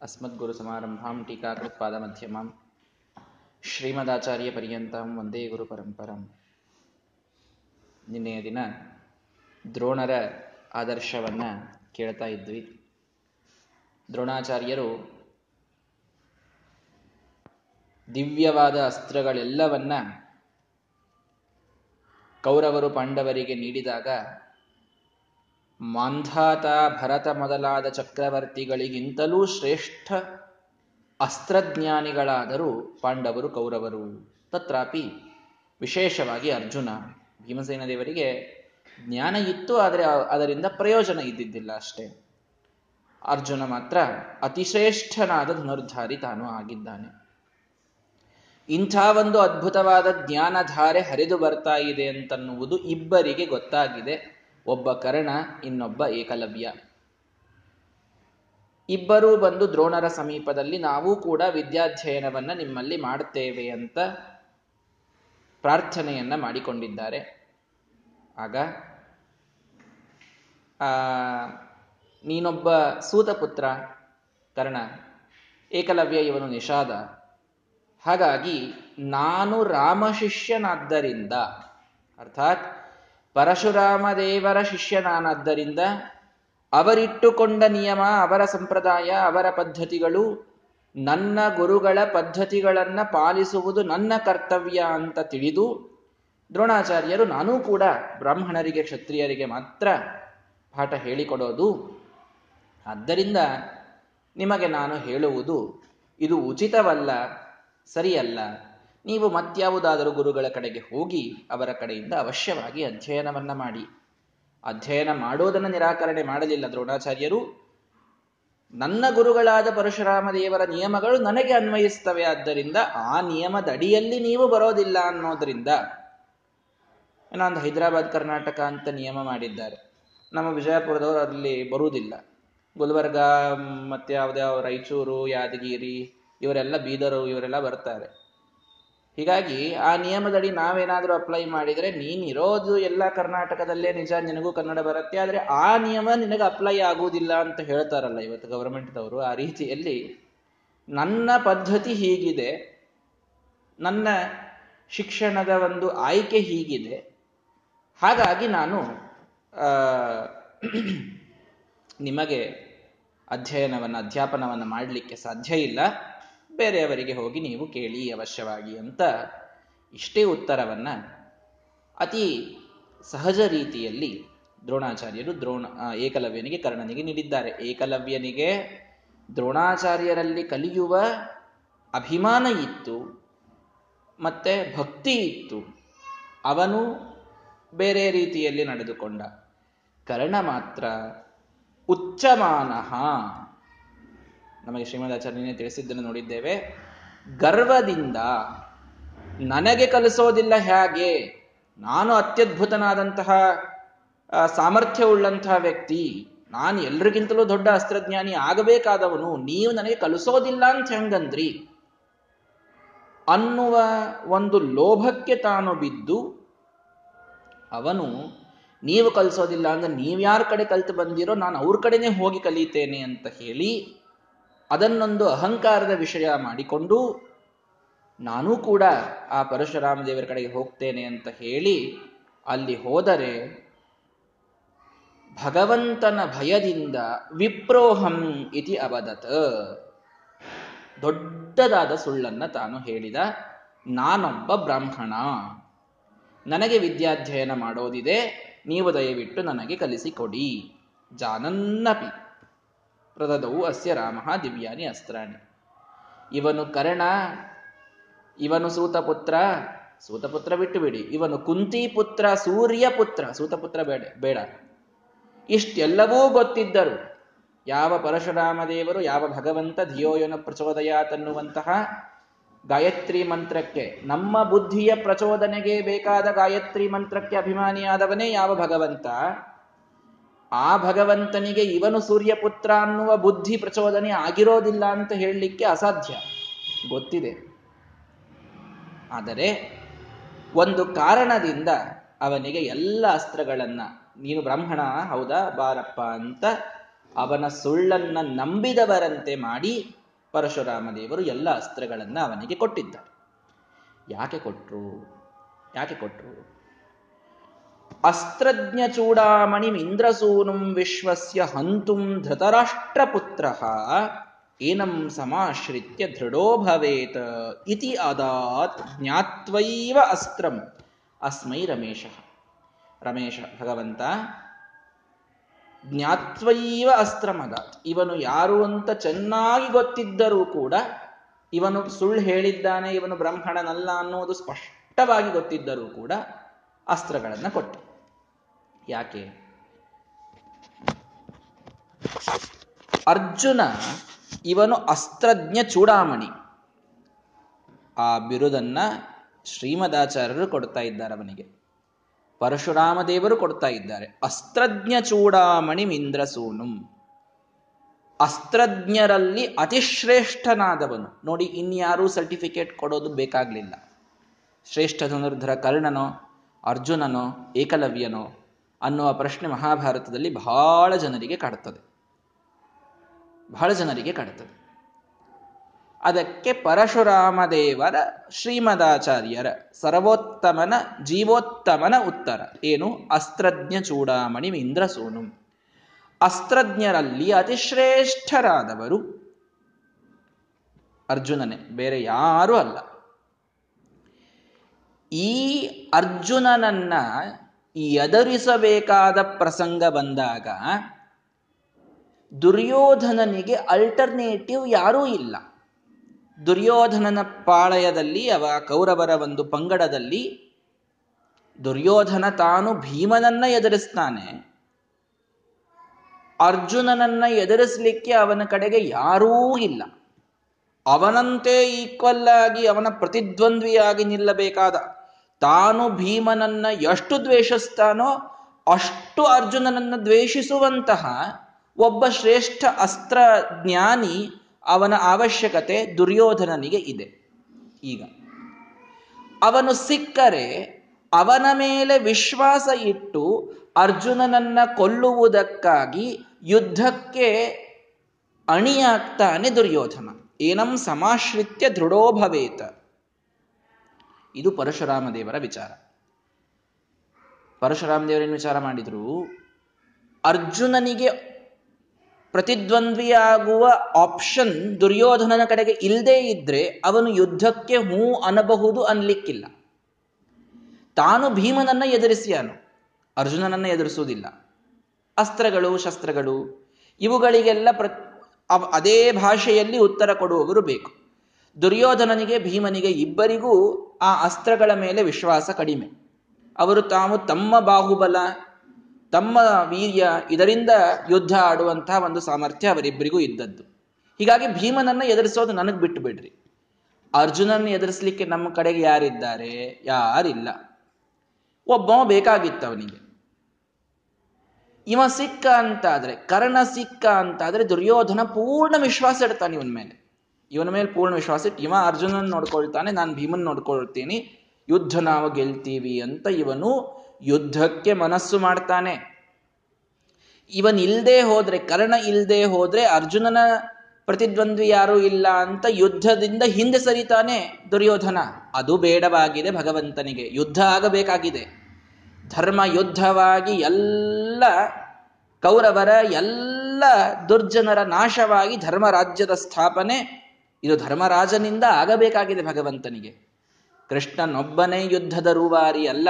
अस्मद्गुरुसमारम्भां टीकाकृत्पादमध्यमां ಶ್ರೀಮದಾಚಾರ್ಯ ಒಂದೇ ಗುರು ಪರಂಪರಂ ನಿನ್ನೆಯ ದಿನ ದ್ರೋಣರ ಆದರ್ಶವನ್ನ ಕೇಳ್ತಾ ಇದ್ವಿ ದ್ರೋಣಾಚಾರ್ಯರು ದಿವ್ಯವಾದ ಅಸ್ತ್ರಗಳೆಲ್ಲವನ್ನ ಕೌರವರು ಪಾಂಡವರಿಗೆ ನೀಡಿದಾಗ ಮಾಂಧಾತ ಭರತ ಮೊದಲಾದ ಚಕ್ರವರ್ತಿಗಳಿಗಿಂತಲೂ ಶ್ರೇಷ್ಠ ಅಸ್ತ್ರಜ್ಞಾನಿಗಳಾದರೂ ಪಾಂಡವರು, ಕೌರವರು. ತತ್ರಾಪಿ ವಿಶೇಷವಾಗಿ ಅರ್ಜುನ. ಭೀಮಸೇನ ದೇವರಿಗೆ ಜ್ಞಾನ ಇತ್ತು ಆದರೆ ಅದರಿಂದ ಪ್ರಯೋಜನ ಇದ್ದಿದ್ದಿಲ್ಲ ಅಷ್ಟೇ. ಅರ್ಜುನ ಮಾತ್ರ ಅತಿಶ್ರೇಷ್ಠನಾದ ಧನುರ್ಧಾರಿ ತಾನು ಆಗಿದ್ದಾನೆ. ಇಂಥ ಒಂದು ಅದ್ಭುತವಾದ ಜ್ಞಾನಧಾರೆ ಹರಿದು ಬರ್ತಾ ಇದೆ ಅಂತನ್ನುವುದು ಇಬ್ಬರಿಗೆ ಗೊತ್ತಾಗಿದೆ. ಒಬ್ಬ ಕರ್ಣ, ಇನ್ನೊಬ್ಬ ಏಕಲವ್ಯ. ಇಬ್ಬರೂ ಬಂದು ದ್ರೋಣರ ಸಮೀಪದಲ್ಲಿ ನಾವು ಕೂಡ ವಿದ್ಯಾಧ್ಯಯನವನ್ನ ನಿಮ್ಮಲ್ಲಿ ಮಾಡುತ್ತೇವೆ ಅಂತ ಪ್ರಾರ್ಥನೆಯನ್ನ ಮಾಡಿಕೊಂಡಿದ್ದಾರೆ. ಆಗ, ಆ, ನೀನೊಬ್ಬ ಸೂತಪುತ್ರ ಕರ್ಣ, ಏಕಲವ್ಯ ಇವನು ನಿಷಾದ. ಹಾಗಾಗಿ, ನಾನು ರಾಮ ಶಿಷ್ಯನಾದ್ದರಿಂದ ಅರ್ಥಾತ್ ಪರಶುರಾಮ ದೇವರ ಶಿಷ್ಯನಾನಾದ್ದರಿಂದ ಅವರಿಟ್ಟುಕೊಂಡ ನಿಯಮ, ಅವರ ಸಂಪ್ರದಾಯ, ಅವರ ಪದ್ಧತಿಗಳು, ನನ್ನ ಗುರುಗಳ ಪದ್ಧತಿಗಳನ್ನ ಪಾಲಿಸುವುದು ನನ್ನ ಕರ್ತವ್ಯ ಅಂತ ತಿಳಿದು ದ್ರೋಣಾಚಾರ್ಯರು ನಾನೂ ಕೂಡ ಬ್ರಾಹ್ಮಣರಿಗೆ, ಕ್ಷತ್ರಿಯರಿಗೆ ಮಾತ್ರ ಪಾಠ ಹೇಳಿಕೊಡೋದು. ಆದ್ದರಿಂದ ನಿಮಗೆ ನಾನು ಹೇಳುವುದು, ಇದು ಉಚಿತವಲ್ಲ, ಸರಿಯಲ್ಲ. ನೀವು ಮತ್ಯಾವುದಾದರೂ ಗುರುಗಳ ಕಡೆಗೆ ಹೋಗಿ ಅವರ ಕಡೆಯಿಂದ ಅವಶ್ಯವಾಗಿ ಅಧ್ಯಯನವನ್ನ ಮಾಡಿ. ಅಧ್ಯಯನ ಮಾಡೋದನ್ನು ನಿರಾಕರಣೆ ಮಾಡಲಿಲ್ಲ ದ್ರೋಣಾಚಾರ್ಯರು. ನನ್ನ ಗುರುಗಳಾದ ಪರಶುರಾಮ ದೇವರ ನಿಯಮಗಳು ನನಗೆ ಅನ್ವಯಿಸ್ತವೆ. ಆದ್ದರಿಂದ ಆ ನಿಯಮದ ಅಡಿಯಲ್ಲಿ ನೀವು ಬರೋದಿಲ್ಲ ಅನ್ನೋದರಿಂದ ಏನೋ ಹೈದರಾಬಾದ್, ಕರ್ನಾಟಕ ಅಂತ ನಿಯಮ ಮಾಡಿದ್ದಾರೆ. ನಮ್ಮ ವಿಜಯಪುರದವರು ಅಲ್ಲಿ ಬರುವುದಿಲ್ಲ. ಗುಲ್ಬರ್ಗ, ಮತ್ತೆ ಯಾವುದೇ ರಾಯಚೂರು, ಯಾದಗಿರಿ, ಇವರೆಲ್ಲ ಬೀದರು, ಇವರೆಲ್ಲ ಬರ್ತಾರೆ. ಹೀಗಾಗಿ ಆ ನಿಯಮದಡಿ ನಾವೇನಾದರೂ ಅಪ್ಲೈ ಮಾಡಿದರೆ ನೀನಿರೋದು ಎಲ್ಲ ಕರ್ನಾಟಕದಲ್ಲೇ ನಿಜ, ನಿನಗೂ ಕನ್ನಡ ಬರುತ್ತೆ, ಆದರೆ ಆ ನಿಯಮ ನಿನಗೆ ಅಪ್ಲೈ ಆಗುವುದಿಲ್ಲ ಅಂತ ಹೇಳ್ತಾರಲ್ಲ ಇವತ್ತು ಗೌರ್ಮೆಂಟ್ದವರು ಆ ರೀತಿಯಲ್ಲಿ ನನ್ನ ಪದ್ಧತಿ ಹೀಗಿದೆ, ನನ್ನ ಶಿಕ್ಷಣದ ಒಂದು ಆಯ್ಕೆ ಹೀಗಿದೆ. ಹಾಗಾಗಿ ನಾನು ನಿಮಗೆ ಅಧ್ಯಯನವನ್ನು, ಅಧ್ಯಾಪನವನ್ನು ಮಾಡಲಿಕ್ಕೆ ಸಾಧ್ಯ ಇಲ್ಲ. ಬೇರೆಯವರಿಗೆ ಹೋಗಿ ನೀವು ಕೇಳಿ ಅವಶ್ಯವಾಗಿ ಅಂತ ಇಷ್ಟೇ ಉತ್ತರವನ್ನು ಅತಿ ಸಹಜ ರೀತಿಯಲ್ಲಿ ದ್ರೋಣಾಚಾರ್ಯರು ದ್ರೋಣ ಏಕಲವ್ಯನಿಗೆ ಕರ್ಣನಿಗೆ ನೀಡಿದ್ದಾರೆ. ಏಕಲವ್ಯನಿಗೆ ದ್ರೋಣಾಚಾರ್ಯರಲ್ಲಿ ಕಲಿಯುವ ಅಭಿಮಾನ ಇತ್ತು, ಮತ್ತೆ ಭಕ್ತಿ ಇತ್ತು. ಅವನು ಬೇರೆ ರೀತಿಯಲ್ಲಿ ನಡೆದುಕೊಂಡ. ಕರ್ಣ ಮಾತ್ರ ಉಚ್ಚಮಾನಃ ನಮಗೆ ಶ್ರೀಮದಾಚಾರ್ಯನೇ ತಿಳಿಸಿದ್ದನ್ನು ನೋಡಿದ್ದೇವೆ. ಗರ್ವದಿಂದ ನನಗೆ ಕಲಿಸೋದಿಲ್ಲ ಹೇಗೆ? ನಾನು ಅತ್ಯದ್ಭುತನಾದಂತಹ ಸಾಮರ್ಥ್ಯವುಳ್ಳಂತಹ ವ್ಯಕ್ತಿ. ನಾನು ಎಲ್ರಿಗಿಂತಲೂ ದೊಡ್ಡ ಅಸ್ತ್ರಜ್ಞಾನಿ ಆಗಬೇಕಾದವನು. ನೀವು ನನಗೆ ಕಲಿಸೋದಿಲ್ಲ ಅಂತ ಹೆಂಗಂದ್ರಿ? ಅನ್ನುವ ಒಂದು ಲೋಭಕ್ಕೆ ತಾನು ಬಿದ್ದು, ಅವನು, ನೀವು ಕಲಿಸೋದಿಲ್ಲ ಅಂದ್ರೆ ನೀವ್ಯಾರ ಕಡೆ ಕಲಿತು ಬಂದಿರೋ, ನಾನು ಅವ್ರ ಕಡೆನೆ ಹೋಗಿ ಕಲಿತೇನೆ ಅಂತ ಹೇಳಿ ಅದನ್ನೊಂದು ಅಹಂಕಾರದ ವಿಷಯ ಮಾಡಿಕೊಂಡು ನಾನೂ ಕೂಡ ಆ ಪರಶುರಾಮ ದೇವರ ಕಡೆಗೆ ಹೋಗ್ತೇನೆ ಅಂತ ಹೇಳಿ ಅಲ್ಲಿ ಹೋದರೆ ಭಗವಂತನ ಭಯದಿಂದ ವಿಪ್ರೋಹಂ ಇತಿ ಅವದತ್. ದೊಡ್ಡದಾದ ಸುಳ್ಳನ್ನ ತಾನು ಹೇಳಿದ, ನಾನೊಬ್ಬ ಬ್ರಾಹ್ಮಣ. ನನಗೆ ವಿದ್ಯಾಧ್ಯಯನ ಮಾಡೋದಿದೆ, ನೀವು ದಯವಿಟ್ಟು ನನಗೆ ಕಲಿಸಿಕೊಡಿ ಜಾನನ್ನಪಿ. ಪ್ರದದವು ಅಸ್ಯ ರಾಮ ದಿವ್ಯಾನಿ ಅಸ್ತ್ರಾಣಿ. ಇವನು ಕರ್ಣ, ಇವನು ಸೂತಪುತ್ರ ಸೂತಪುತ್ರ ಬಿಟ್ಟು ಬಿಡಿ ಇವನು ಕುಂತಿ ಪುತ್ರ, ಸೂರ್ಯ ಪುತ್ರ, ಸೂತಪುತ್ರ ಬೇಡ ಬೇಡ. ಇಷ್ಟೆಲ್ಲವೂ ಗೊತ್ತಿದ್ದರು. ಯಾವ ಪರಶುರಾಮ ದೇವರು ಯಾವ ಭಗವಂತ ಧಿಯೋಯನ ಪ್ರಚೋದಯಾತನ್ನುವಂತಹ ಗಾಯತ್ರಿ ಮಂತ್ರಕ್ಕೆ, ನಮ್ಮ ಬುದ್ಧಿಯ ಪ್ರಚೋದನೆಗೆ ಬೇಕಾದ ಗಾಯತ್ರಿ ಮಂತ್ರಕ್ಕೆ ಅಭಿಮಾನಿಯಾದವನೇ ಯಾವ ಭಗವಂತ? ಆ ಭಗವಂತನಿಗೆ ಇವನು ಸೂರ್ಯಪುತ್ರ ಅನ್ನುವ ಬುದ್ಧಿ ಪ್ರಚೋದನೆ ಆಗಿರೋದಿಲ್ಲ ಅಂತ ಹೇಳಲಿಕ್ಕೆ ಅಸಾಧ್ಯ. ಗೊತ್ತಿದೆ. ಆದರೆ ಒಂದು ಕಾರಣದಿಂದ ಅವನಿಗೆ ಎಲ್ಲ ಅಸ್ತ್ರಗಳನ್ನ, ನೀನು ಬ್ರಾಹ್ಮಣ, ಹೌದಾ ಬಾರಪ್ಪ ಅಂತ ಅವನ ಸುಳ್ಳನ್ನ ನಂಬಿದವರಂತೆ ಮಾಡಿ ಪರಶುರಾಮ ದೇವರು ಎಲ್ಲ ಅಸ್ತ್ರಗಳನ್ನ ಅವನಿಗೆ ಕೊಟ್ಟಿದ್ದಾರೆ ಯಾಕೆ ಕೊಟ್ರು? ಯಾಕೆ ಕೊಟ್ರು? ಅಸ್ತ್ರಜ್ಞ ಚೂಡಾಮಣಿ ಇಂದ್ರಸೂನುಂ ವಿಶ್ವಸ್ಯ ಹಂತುಂ ಧೃತರಾಷ್ಟ್ರಪುತ್ರ. ಏನಂ ಸಮಾಶ್ರಿತ್ಯ ದೃಢೋ ಭವೇತ್. ಇತಿ ಅದಾತ್ ಜ್ಞಾತ್ವೈವ ಅಸ್ತ್ರಂ. ಅಸ್ಮೈ ರಮೇಶ. ರಮೇಶ ಭಗವಂತ, ಜ್ಞಾತ್ವೈವ ಅಸ್ತ್ರಮದಾತ್ ಇವನು ಯಾರು ಅಂತ ಚೆನ್ನಾಗಿ ಗೊತ್ತಿದ್ದರೂ ಕೂಡ ಇವನು ಸುಳ್ಳು ಹೇಳಿದ್ದಾನೆ, ಇವನು ಬ್ರಾಹ್ಮಣನಲ್ಲ ಅನ್ನೋದು ಸ್ಪಷ್ಟವಾಗಿ ಗೊತ್ತಿದ್ದರೂ ಕೂಡ ಅಸ್ತ್ರಗಳನ್ನು ಕೊಟ್ಟ. ಯಾಕೆ? ಅರ್ಜುನ ಇವನು ಅಸ್ತ್ರಜ್ಞ ಚೂಡಾಮಣಿ. ಆ ಬಿರುದನ್ನ ಶ್ರೀಮದಾಚಾರ್ಯರು ಕೊಡ್ತಾ ಇದ್ದಾರೆ ಅವನಿಗೆ. ಪರಶುರಾಮ ದೇವರು ಕೊಡ್ತಾ ಇದ್ದಾರೆ. ಅಸ್ತ್ರಜ್ಞ ಚೂಡಾಮಣಿ ಮಿಂದ್ರಸೂನು ಅಸ್ತ್ರಜ್ಞರಲ್ಲಿ ಅತಿಶ್ರೇಷ್ಠನಾದವನು. ನೋಡಿ, ಇನ್ಯಾರೂ ಸರ್ಟಿಫಿಕೇಟ್ ಕೊಡೋದು ಬೇಕಾಗ್ಲಿಲ್ಲ. ಶ್ರೇಷ್ಠ ಧನುರ್ಧರ ಕರ್ಣನೋ, ಅರ್ಜುನನೋ, ಏಕಲವ್ಯನೋ ಅನ್ನುವ ಪ್ರಶ್ನೆ ಮಹಾಭಾರತದಲ್ಲಿ ಬಹಳ ಜನರಿಗೆ ಕಾಡುತ್ತದೆ. ಬಹಳ ಜನರಿಗೆ ಕಾಡುತ್ತದೆ. ಅದಕ್ಕೆ ಪರಶುರಾಮ ದೇವರ ಶ್ರೀಮದಾಚಾರ್ಯರ ಸರ್ವೋತ್ತಮನ ಜೀವೋತ್ತಮನ ಉತ್ತರ. ಏನು? ಅಸ್ತ್ರಜ್ಞ ಚೂಡಾಮಣಿ ಇಂದ್ರಸೂನು ಅಸ್ತ್ರಜ್ಞರಲ್ಲಿ ಅತಿಶ್ರೇಷ್ಠರಾದವರು ಅರ್ಜುನನೇ, ಬೇರೆ ಯಾರೂ ಅಲ್ಲ. ಈ ಅರ್ಜುನನನ್ನ ಎದರಿಸಬೇಕಾದ ಪ್ರಸಂಗ ಬಂದಾಗ ದುರ್ಯೋಧನನಿಗೆ ಅಲ್ಟರ್ನೇಟಿವ್ ಯಾರೂ ಇಲ್ಲ. ದುರ್ಯೋಧನನ ಪಾಳಯದಲ್ಲಿ ಅವ ಕೌರವರ ಒಂದು ಪಂಗಡದಲ್ಲಿ ದುರ್ಯೋಧನ ತಾನು ಭೀಮನನ್ನ ಎದುರಿಸ್ತಾನೆ. ಅರ್ಜುನನನ್ನ ಎದುರಿಸಲಿಕ್ಕೆ ಅವನ ಕಡೆಗೆ ಯಾರೂ ಇಲ್ಲ. ಅವನಂತೆ ಈಕ್ವಲ್ ಆಗಿ ಅವನ ಪ್ರತಿದ್ವಂದ್ವಿಯಾಗಿ ನಿಲ್ಲಬೇಕಾದ ತಾನು ಭೀಮನನ್ನ ಎಷ್ಟು ದ್ವೇಷಿಸ್ತಾನೋ ಅಷ್ಟು ಅರ್ಜುನನನ್ನ ದ್ವೇಷಿಸುವಂತಹ ಒಬ್ಬ ಶ್ರೇಷ್ಠ ಅಸ್ತ್ರ ಜ್ಞಾನಿ ಅವನ ಅವಶ್ಯಕತೆ ದುರ್ಯೋಧನನಿಗೆ ಇದೆ. ಈಗ ಅವನು ಸಿಕ್ಕರೆ ಅವನ ಮೇಲೆ ವಿಶ್ವಾಸ ಇಟ್ಟು ಅರ್ಜುನನನ್ನ ಕೊಲ್ಲುವುದಕ್ಕಾಗಿ ಯುದ್ಧಕ್ಕೆ ಅಣಿಯಾಗ್ತಾನೆ ದುರ್ಯೋಧನ. ಏನಂ ಸಮಾಶ್ರಿತ್ಯ ದೃಢೋ ಭವೇತ. ಇದು ಪರಶುರಾಮ ದೇವರ ವಿಚಾರ. ಪರಶುರಾಮ ದೇವರೇನು ವಿಚಾರ ಮಾಡಿದ್ರು? ಅರ್ಜುನನಿಗೆ ಪ್ರತಿದ್ವಂದ್ವಿಯಾಗುವ ಆಪ್ಷನ್ ದುರ್ಯೋಧನನ ಕಡೆಗೆ ಇಲ್ಲದೇ ಇದ್ರೆ ಅವನು ಯುದ್ಧಕ್ಕೆ ಹೂ ಅನ್ನಬಹುದು ಅನ್ಲಿಕ್ಕಿಲ್ಲ. ತಾನು ಭೀಮನನ್ನ ಎದುರಿಸಿಯಾನು. ಅರ್ಜುನನನ್ನ ಎದುರಿಸುವುದಿಲ್ಲ. ಅಸ್ತ್ರಗಳು, ಶಸ್ತ್ರಗಳು, ಇವುಗಳಿಗೆಲ್ಲ ಪ್ರ ಅದೇ ಭಾಷೆಯಲ್ಲಿ ಉತ್ತರ ಕೊಡುವವರು ಬೇಕು. ದುರ್ಯೋಧನನಿಗೆ ಭೀಮನಿಗೆ ಇಬ್ಬರಿಗೂ ಆ ಅಸ್ತ್ರಗಳ ಮೇಲೆ ವಿಶ್ವಾಸ ಕಡಿಮೆ. ಅವರು ತಾವು ತಮ್ಮ ಬಾಹುಬಲ, ತಮ್ಮ ವೀರ್ಯ, ಇದರಿಂದ ಯುದ್ಧ ಆಡುವಂತಹ ಒಂದು ಸಾಮರ್ಥ್ಯ ಅವರಿಬ್ಬರಿಗೂ ಇದ್ದದ್ದು. ಹೀಗಾಗಿ ಭೀಮನನ್ನ ಎದುರಿಸೋದು ನನಗೆ ಬಿಟ್ಟು ಬಿಡ್ರಿ. ಅರ್ಜುನನ್ನ ಎದುರಿಸಲಿಕ್ಕೆ ನಮ್ಮ ಕಡೆಗೆ ಯಾರಿದ್ದಾರೆ? ಯಾರಿಲ್ಲ. ಒಬ್ಬ ಬೇಕಾಗಿತ್ತು ಅವನಿಗೆ. ಇವ ಸಿಕ್ಕ ಅಂತಾದ್ರೆ, ಕರ್ಣ ಸಿಕ್ಕ ಅಂತಾದ್ರೆ ದುರ್ಯೋಧನ ಪೂರ್ಣ ವಿಶ್ವಾಸ ಇಡ್ತಾನೆ ಇವನ ಮೇಲೆ. ಇವನ ಮೇಲೆ ಪೂರ್ಣ ವಿಶ್ವಾಸ ಇಟ್ಟು, ಇವ ಅರ್ಜುನನ್ ನೋಡ್ಕೊಳ್ತಾನೆ, ನಾನು ಭೀಮನ್ ನೋಡ್ಕೊಳ್ತೀನಿ, ಯುದ್ಧ ನಾವು ಗೆಲ್ತೀವಿ ಅಂತ ಇವನು ಯುದ್ಧಕ್ಕೆ ಮನಸ್ಸು ಮಾಡ್ತಾನೆ. ಇವನ್ ಹೋದ್ರೆ, ಕರ್ಣ ಇಲ್ಲದೆ ಹೋದ್ರೆ ಅರ್ಜುನನ ಪ್ರತಿದ್ವಂದ್ವಿ ಯಾರೂ ಇಲ್ಲ ಅಂತ ಯುದ್ಧದಿಂದ ಹಿಂದೆ ಸರಿತಾನೆ ದುರ್ಯೋಧನ. ಅದು ಬೇಡವಾಗಿದೆ ಭಗವಂತನಿಗೆ, ಯುದ್ಧ ಆಗಬೇಕಾಗಿದೆ. ಧರ್ಮ ಯುದ್ಧವಾಗಿ ಎಲ್ಲ ಕೌರವರ ಎಲ್ಲ ದುರ್ಜನರ ನಾಶವಾಗಿ ಧರ್ಮ ರಾಜ್ಯದ ಸ್ಥಾಪನೆ ಇದು ಧರ್ಮರಾಜನಿಂದ ಆಗಬೇಕಾಗಿದೆ ಭಗವಂತನಿಗೆ. ಕೃಷ್ಣನೊಬ್ಬನೇ ಯುದ್ಧದ ರೂವಾರಿ ಅಲ್ಲ,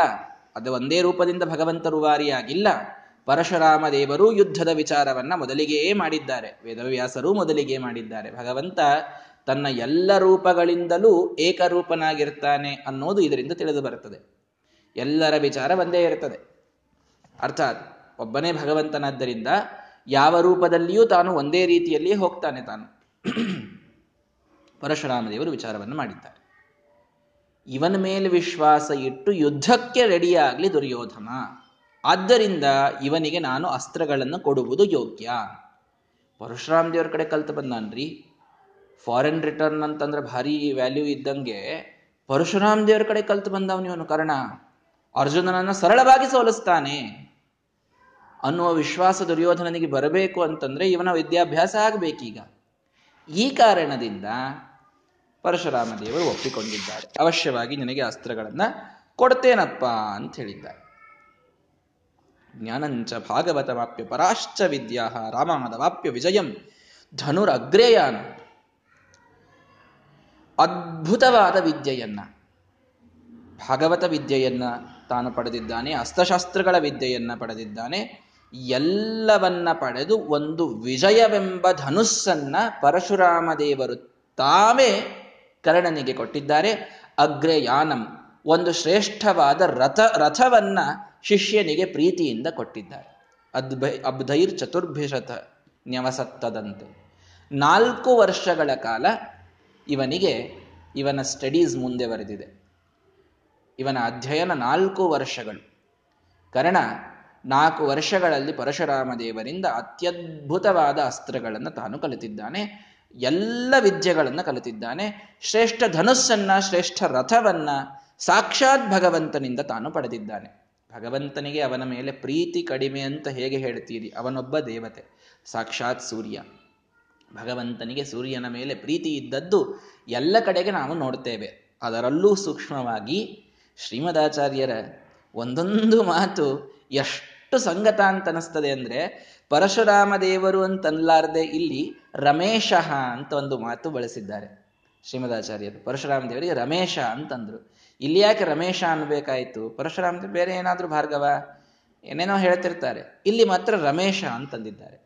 ಅದು ಒಂದೇ ರೂಪದಿಂದ ಭಗವಂತ ರೂವಾರಿಯಾಗಿಲ್ಲ. ಪರಶುರಾಮ ದೇವರು ಯುದ್ಧದ ವಿಚಾರವನ್ನ ಮೊದಲಿಗೆಯೇ ಮಾಡಿದ್ದಾರೆ. ವೇದವ್ಯಾಸರು ಮೊದಲಿಗೆ ಮಾಡಿದ್ದಾರೆ. ಭಗವಂತ ತನ್ನ ಎಲ್ಲ ರೂಪಗಳಿಂದಲೂ ಏಕರೂಪನಾಗಿರ್ತಾನೆ ಅನ್ನೋದು ಇದರಿಂದ ತಿಳಿದು ಬರುತ್ತದೆ. ಎಲ್ಲರ ವಿಚಾರ ಒಂದೇ ಇರ್ತದೆ ಅರ್ಥಾತ್ ಒಬ್ಬನೇ ಭಗವಂತನಾದ್ದರಿಂದ ಯಾವ ರೂಪದಲ್ಲಿಯೂ ತಾನು ಒಂದೇ ರೀತಿಯಲ್ಲಿ ಹೋಗ್ತಾನೆ ತಾನು. ಪರಶುರಾಮ ದೇವರು ವಿಚಾರವನ್ನು ಮಾಡಿದ್ದಾರೆ. ಇವನ ಮೇಲೆ ವಿಶ್ವಾಸ ಇಟ್ಟು ಯುದ್ಧಕ್ಕೆ ರೆಡಿಯಾಗಲಿ ದುರ್ಯೋಧನ. ಆದ್ದರಿಂದ ಇವನಿಗೆ ನಾನು ಅಸ್ತ್ರಗಳನ್ನು ಕೊಡುವುದು ಯೋಗ್ಯ. ಪರಶುರಾಮ್ ದೇವ್ರ ಕಡೆ ಕಲ್ತು ಬಂದಾನ್ರಿ. ಫಾರಿನ್ ರಿಟರ್ನ್ ಅಂತಂದ್ರೆ ಭಾರಿ ವ್ಯಾಲ್ಯೂ ಇದ್ದಂಗೆ ಪರಶುರಾಮ ದೇವ್ರ ಕಡೆ ಕಲ್ತು ಬಂದವನು ಇವನು. ಕಾರಣ ಅರ್ಜುನನನ್ನ ಸರಳವಾಗಿ ಸೋಲಿಸ್ತಾನೆ. ಅನ್ನುವ ವಿಶ್ವಾಸ ದುರ್ಯೋಧನನಿಗೆ ಬರಬೇಕು ಅಂತಂದ್ರೆ ಇವನ ವಿದ್ಯಾಭ್ಯಾಸ ಆಗಬೇಕೀಗ. ಈ ಕಾರಣದಿಂದ ಪರಶುರಾಮ ದೇವರು ಒಪ್ಪಿಕೊಂಡಿದ್ದಾರೆ. ಅವಶ್ಯವಾಗಿ ನಿನಗೆ ಅಸ್ತ್ರಗಳನ್ನ ಕೊಡ್ತೇನಪ್ಪ ಅಂತ ಹೇಳಿದ್ದಾರೆ ಜ್ಞಾನಂಚ ಭಾಗವತ ವಾಪ್ಯ ಪರಾಶ್ಚ ವಿದ್ಯಾ ರಾಮಾದವಾಪ್ಯ ವಿಜಯಂ ಧನುರಗ್ರೇಯಾನ. ಅದ್ಭುತವಾದ ವಿದ್ಯೆಯನ್ನ, ಭಾಗವತ ವಿದ್ಯೆಯನ್ನ ತಾನು ಪಡೆದಿದ್ದಾನೆ, ಅಸ್ತ್ರಶಾಸ್ತ್ರಗಳ ವಿದ್ಯೆಯನ್ನ ಪಡೆದಿದ್ದಾನೆ, ಎಲ್ಲವನ್ನ ಪಡೆದು ಒಂದು ವಿಜಯವೆಂಬ ಧನುಸ್ಸನ್ನ ಪರಶುರಾಮ ದೇವರು ತಾವೇ ಕರ್ಣನಿಗೆ ಕೊಟ್ಟಿದ್ದಾರೆ. ಅಗ್ರಯಾನಂ ಒಂದು ಶ್ರೇಷ್ಠವಾದ ರಥ, ರಥವನ್ನ ಶಿಷ್ಯನಿಗೆ ಪ್ರೀತಿಯಿಂದ ಕೊಟ್ಟಿದ್ದಾರೆ. ಅದ್ಭೈ, ಅಬ್ಧೈರ್ ಚತುರ್ಭಿಷತ ನ್ಯವಸತ್ತದಂತೆ. ನಾಲ್ಕು ವರ್ಷಗಳ ಕಾಲ ಇವನಿಗೆ, ಇವನ ಸ್ಟಡೀಸ್ ಮುಂದೆ ಬರೆದಿದೆ. ಇವನ ಅಧ್ಯಯನ ನಾಲ್ಕು ವರ್ಷಗಳು. ಕರ್ಣ ನಾಲ್ಕು ವರ್ಷಗಳಲ್ಲಿ ಪರಶುರಾಮ ದೇವರಿಂದ ಅತ್ಯದ್ಭುತವಾದ ಅಸ್ತ್ರಗಳನ್ನು ತಾನು ಕಲಿತಿದ್ದಾನೆ. ಎಲ್ಲ ವಿದ್ಯೆಗಳನ್ನು ಕಲಿತಿದ್ದಾನೆ. ಶ್ರೇಷ್ಠ ಧನುಸ್ಸನ್ನ, ಶ್ರೇಷ್ಠ ರಥವನ್ನ ಸಾಕ್ಷಾತ್ ಭಗವಂತನಿಂದ ತಾನು ಪಡೆದಿದ್ದಾನೆ. ಭಗವಂತನಿಗೆ ಅವನ ಮೇಲೆ ಪ್ರೀತಿ ಕಡಿಮೆ ಅಂತ ಹೇಗೆ ಹೇಳ್ತೀರಿ? ಅವನೊಬ್ಬ ದೇವತೆ, ಸಾಕ್ಷಾತ್ ಸೂರ್ಯ. ಭಗವಂತನಿಗೆ ಸೂರ್ಯನ ಮೇಲೆ ಪ್ರೀತಿ ಇದ್ದದ್ದು ಎಲ್ಲ ಕಡೆಗೆ ನಾವು ನೋಡ್ತೇವೆ. ಅದರಲ್ಲೂ ಸೂಕ್ಷ್ಮವಾಗಿ ಶ್ರೀಮದಾಚಾರ್ಯರ ಒಂದೊಂದು ಮಾತು ಎಷ್ಟು ಸಂಗತ ಅಂತ ಅಂದರೆ ಅಂದ್ರೆ ಪರಶುರಾಮ ದೇವರು ಅಂತನ್ಲಾರ್ದೆ ಇಲ್ಲಿ ರಮೇಶ ಅಂತ ಒಂದು ಮಾತು ಬಳಸಿದ್ದಾರೆ. ಶ್ರೀಮದಾಚಾರ್ಯರು ಪರಶುರಾಮ ದೇವರಿಗೆ ರಮೇಶ ಅಂತಂದ್ರು. ಇಲ್ಲಿ ಯಾಕೆ ರಮೇಶ ಅನ್ಬೇಕಾಯ್ತು ಪರಶುರಾಮ ಬೇರೆ ಏನಾದ್ರೂ ಭಾರ್ಗವ? ಏನೇನೋ ಹೇಳ್ತಿರ್ತಾರೆ. ಇಲ್ಲಿ ಮಾತ್ರ ರಮೇಶ ಅಂತಂದಿದ್ದಾರೆ.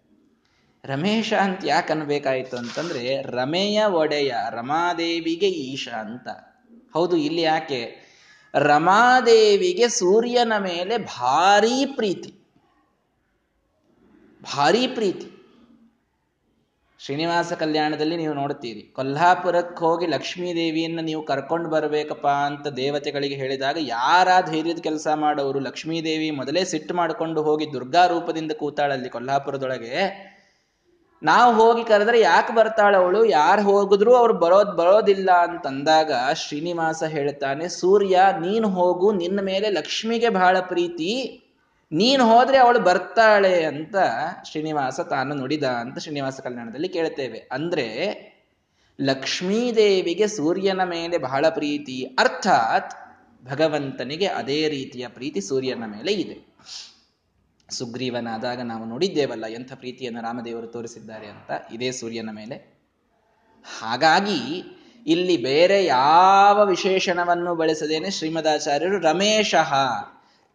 ರಮೇಶ ಅಂತ ಯಾಕೆ ಅನ್ಬೇಕಾಯ್ತು ಅಂತಂದ್ರೆ, ರಮೆಯ ಒಡೆಯ ರಮಾದೇವಿಗೆ ಈಶ ಅಂತ. ಹೌದು, ಇಲ್ಲಿ ಯಾಕೆ? ರಮಾದೇವಿಗೆ ಸೂರ್ಯನ ಮೇಲೆ ಭಾರೀ ಪ್ರೀತಿ. ಭಾರೀ ಪ್ರೀತಿ. ಶ್ರೀನಿವಾಸ ಕಲ್ಯಾಣದಲ್ಲಿ ನೀವು ನೋಡ್ತೀರಿ ಕೊಲ್ಹಾಪುರಕ್ಕೆ ಹೋಗಿ ಲಕ್ಷ್ಮೀ ದೇವಿಯನ್ನ ನೀವು ಕರ್ಕೊಂಡು ಬರಬೇಕಪ್ಪ ಅಂತ ದೇವತೆಗಳಿಗೆ ಹೇಳಿದಾಗ ಯಾರ ಧೈರ್ಯದ ಕೆಲಸ ಮಾಡೋರು? ಲಕ್ಷ್ಮೀದೇವಿ ಮೊದಲೇ ಸಿಟ್ಟು ಮಾಡಿಕೊಂಡು ಹೋಗಿ ದುರ್ಗಾ ರೂಪದಿಂದ ಕೂತಾಳಲ್ಲಿ ಕೊಲ್ಹಾಪುರದೊಳಗೆ. ನಾವು ಹೋಗಿ ಕರೆದ್ರೆ ಯಾಕೆ ಬರ್ತಾಳ ಅವಳು ಯಾರು ಹೋಗಿದ್ರು ಅವ್ರು ಬರೋದ್ ಬರೋದಿಲ್ಲ ಅಂತಂದಾಗ ಶ್ರೀನಿವಾಸ ಹೇಳ್ತಾನೆ, ಸೂರ್ಯ ನೀನು ಹೋಗು, ನಿನ್ನ ಮೇಲೆ ಲಕ್ಷ್ಮಿಗೆ ಬಹಳ ಪ್ರೀತಿ. ನೀನು ಹೋದ್ರೆ ಅವಳು ಬರ್ತಾಳೆ ಅಂತ ಶ್ರೀನಿವಾಸ ತಾನು ನುಡಿದ ಅಂತ ಶ್ರೀನಿವಾಸ ಕಲ್ಯಾಣದಲ್ಲಿ ಕೇಳ್ತೇವೆ. ಅಂದ್ರೆ, ಲಕ್ಷ್ಮೀದೇವಿಗೆ ಸೂರ್ಯನ ಮೇಲೆ ಬಹಳ ಪ್ರೀತಿ, ಅರ್ಥಾತ್ ಭಗವಂತನಿಗೆ ಅದೇ ರೀತಿಯ ಪ್ರೀತಿ ಸೂರ್ಯನ ಮೇಲೆ ಇದೆ. ಸುಗ್ರೀವನಾದಾಗ ನಾವು ನೋಡಿದ್ದೇವಲ್ಲ ಎಂಥ ಪ್ರೀತಿಯನ್ನು ರಾಮದೇವರು ತೋರಿಸಿದ್ದಾರೆ ಅಂತ, ಇದೇ ಸೂರ್ಯನ ಮೇಲೆ. ಹಾಗಾಗಿ, ಇಲ್ಲಿ ಬೇರೆ ಯಾವ ವಿಶೇಷಣವನ್ನು ಬಳಸದೇನೆ ಶ್ರೀಮದಾಚಾರ್ಯರು ರಮೇಶಃ.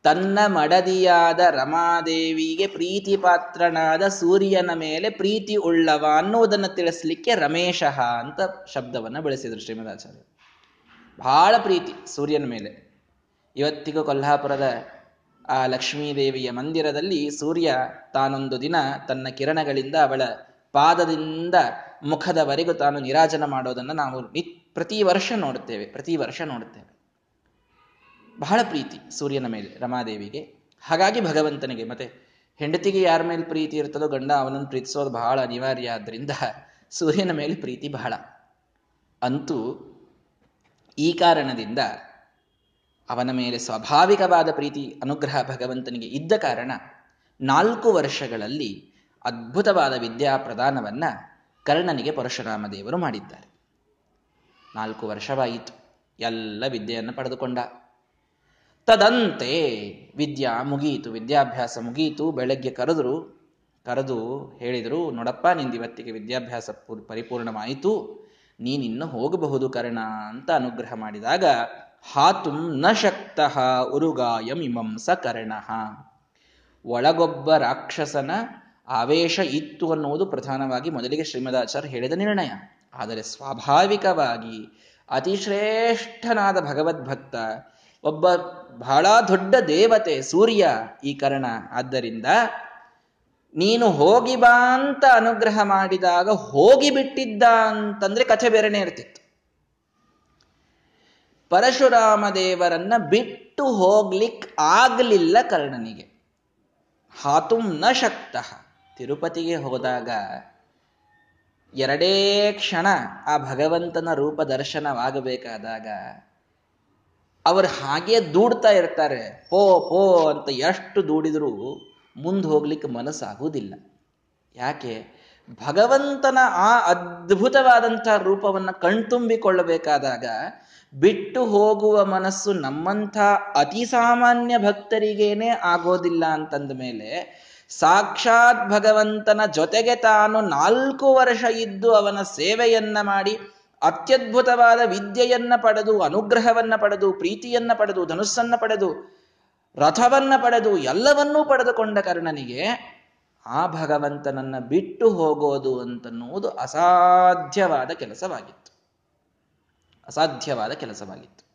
ತನ್ನ ಮಡದಿಯಾದ ರಮಾದೇವಿಗೆ ಪ್ರೀತಿ ಪಾತ್ರನಾದ ಸೂರ್ಯನ ಮೇಲೆ ಪ್ರೀತಿ ಉಳ್ಳವ ಅನ್ನುವುದನ್ನು ತಿಳಿಸ್ಲಿಕ್ಕೆ ರಮೇಶ ಅಂತ ಶಬ್ದವನ್ನು ಬಳಸಿದರು ಶ್ರೀಮದಾಚಾರ್ಯ. ಬಹಳ ಪ್ರೀತಿ ಸೂರ್ಯನ ಮೇಲೆ. ಇವತ್ತಿಗೂ ಕೊಲ್ಹಾಪುರದ ಆ ಲಕ್ಷ್ಮೀದೇವಿಯ ಮಂದಿರದಲ್ಲಿ ಸೂರ್ಯ ತಾನೊಂದು ದಿನ ತನ್ನ ಕಿರಣಗಳಿಂದ ಅವಳ ಪಾದದಿಂದ ಮುಖದವರೆಗೂ ತಾನು ನಿರಾಜನ ಮಾಡೋದನ್ನು ನಾವು ಪ್ರತಿ ವರ್ಷ ನೋಡುತ್ತೇವೆ, ಪ್ರತಿ ವರ್ಷ ನೋಡುತ್ತೇವೆ. ಬಹಳ ಪ್ರೀತಿ ಸೂರ್ಯನ ಮೇಲೆ, ರಮಾದೇವಿಗೆ. ಹಾಗಾಗಿ ಭಗವಂತನಿಗೆ, ಮತ್ತೆ ಹೆಂಡತಿಗೆ ಯಾರ ಮೇಲೆ ಪ್ರೀತಿ ಇರ್ತದೋ ಗಂಡ ಅವನನ್ನು ಪ್ರೀತಿಸೋದು ಬಹಳ ಅನಿವಾರ್ಯ ಆದ್ದರಿಂದ ಸೂರ್ಯನ ಮೇಲೆ ಪ್ರೀತಿ ಬಹಳ. ಅಂತೂ ಈ ಕಾರಣದಿಂದ ಅವನ ಮೇಲೆ ಸ್ವಾಭಾವಿಕವಾದ ಪ್ರೀತಿ, ಅನುಗ್ರಹ ಭಗವಂತನಿಗೆ ಇದ್ದ ಕಾರಣ ನಾಲ್ಕು ವರ್ಷಗಳಲ್ಲಿ ಅದ್ಭುತವಾದ ವಿದ್ಯಾ ಪ್ರದಾನವನ್ನ ಕರ್ಣನಿಗೆ ಪರಶುರಾಮ ದೇವರು ಮಾಡಿದ್ದಾರೆ. ನಾಲ್ಕು ವರ್ಷವಾಯಿತು. ಎಲ್ಲ ವಿದ್ಯೆಯನ್ನು ಪಡೆದುಕೊಂಡ. ತದಂತೆ ವಿದ್ಯಾ ಮುಗಿಯಿತು ವಿದ್ಯಾಭ್ಯಾಸ ಮುಗಿಯಿತು ಬೆಳಗ್ಗೆ ಕರೆದ್ರು, ಕರೆದು ಹೇಳಿದರು, ನೋಡಪ್ಪ ನಿಂದು ಇವತ್ತಿಗೆ ವಿದ್ಯಾಭ್ಯಾಸ ಪರಿಪೂರ್ಣವಾಯಿತು. ನೀನಿನ್ನು ಹೋಗಬಹುದು ಕರ್ಣ ಅಂತ ಅನುಗ್ರಹ ಮಾಡಿದಾಗ, ಹಾತುಂ ನ ಶಕ್ತಃ ಉರುಗಾಯಂ ಇಮಂಸ ಕರ್ಣ. ಒಳಗೊಬ್ಬ ರಾಕ್ಷಸನ ಆವೇಶ ಇತ್ತು ಅನ್ನುವುದು ಪ್ರಧಾನವಾಗಿ ಮೊದಲಿಗೆ ಶ್ರೀಮದಾಚಾರ್ಯ ಹೇಳಿದ ನಿರ್ಣಯ. ಆದರೆ ಸ್ವಾಭಾವಿಕವಾಗಿ ಅತಿಶ್ರೇಷ್ಠನಾದ ಭಗವದ್ಭಕ್ತ ಒಬ್ಬ ಬಹಳ ದೊಡ್ಡ ದೇವತೆ ಸೂರ್ಯ ಈ ಕರ್ಣ. ಆದ್ದರಿಂದ ನೀನು ಹೋಗಿ ಬಾ ಅಂತ ಅನುಗ್ರಹ ಮಾಡಿದಾಗ ಹೋಗಿ ಬಿಟ್ಟಿದ್ದ ಅಂತಂದ್ರೆ ಕಥೆ ಬೇರೆನೆ ಇರ್ತಿತ್ತು. ಪರಶುರಾಮ ದೇವರನ್ನ ಬಿಟ್ಟು ಹೋಗ್ಲಿಕ್ ಆಗ್ಲಿಲ್ಲ ಕರ್ಣನಿಗೆ. ಹಾತುಂ ನ ಶಕ್ತ. ತಿರುಪತಿಗೆ ಹೋದಾಗ ಎರಡೇ ಕ್ಷಣ ಆ ಭಗವಂತನ ರೂಪ ದರ್ಶನವಾಗಬೇಕಾದಾಗ ಅವರು ಹಾಗೆ ದೂಡ್ತಾ ಇರ್ತಾರೆ. ಪೋ ಪೋ ಅಂತ ಎಷ್ಟು ದೂಡಿದರೂ ಮುಂದೆ ಹೋಗ್ಲಿಕ್ಕೆ ಮನಸ್ಸಾಗುವುದಿಲ್ಲ. ಯಾಕೆ? ಭಗವಂತನ ಆ ಅದ್ಭುತವಾದಂಥ ರೂಪವನ್ನು ಕಣ್ತುಂಬಿಕೊಳ್ಳಬೇಕಾದಾಗ ಬಿಟ್ಟು ಹೋಗುವ ಮನಸ್ಸು ನಮ್ಮಂಥ ಅತಿ ಸಾಮಾನ್ಯ ಭಕ್ತರಿಗೇನೆ ಆಗೋದಿಲ್ಲ ಅಂತಂದ ಮೇಲೆ ಸಾಕ್ಷಾತ್ ಭಗವಂತನ ಜೊತೆಗೆ ತಾನು ನಾಲ್ಕು ವರ್ಷ ಇದ್ದು ಅವನ ಸೇವೆಯನ್ನ ಮಾಡಿ ಅತ್ಯದ್ಭುತವಾದ ವಿದ್ಯೆಯನ್ನ ಪಡೆದು, ಅನುಗ್ರಹವನ್ನ ಪಡೆದು, ಪ್ರೀತಿಯನ್ನ ಪಡೆದು, ಧನುಸ್ಸನ್ನ ಪಡೆದು, ರಥವನ್ನ ಪಡೆದು ಎಲ್ಲವನ್ನೂ ಪಡೆದುಕೊಂಡ ಕರ್ಣನಿಗೆ ಆ ಭಗವಂತನನ್ನ ಬಿಟ್ಟು ಹೋಗೋದು ಅಂತನ್ನುವುದು ಅಸಾಧ್ಯವಾದ ಕೆಲಸವಾಗಿತ್ತು. ಅಸಾಧ್ಯವಾದ ಕೆಲಸವಾಗಿತ್ತು.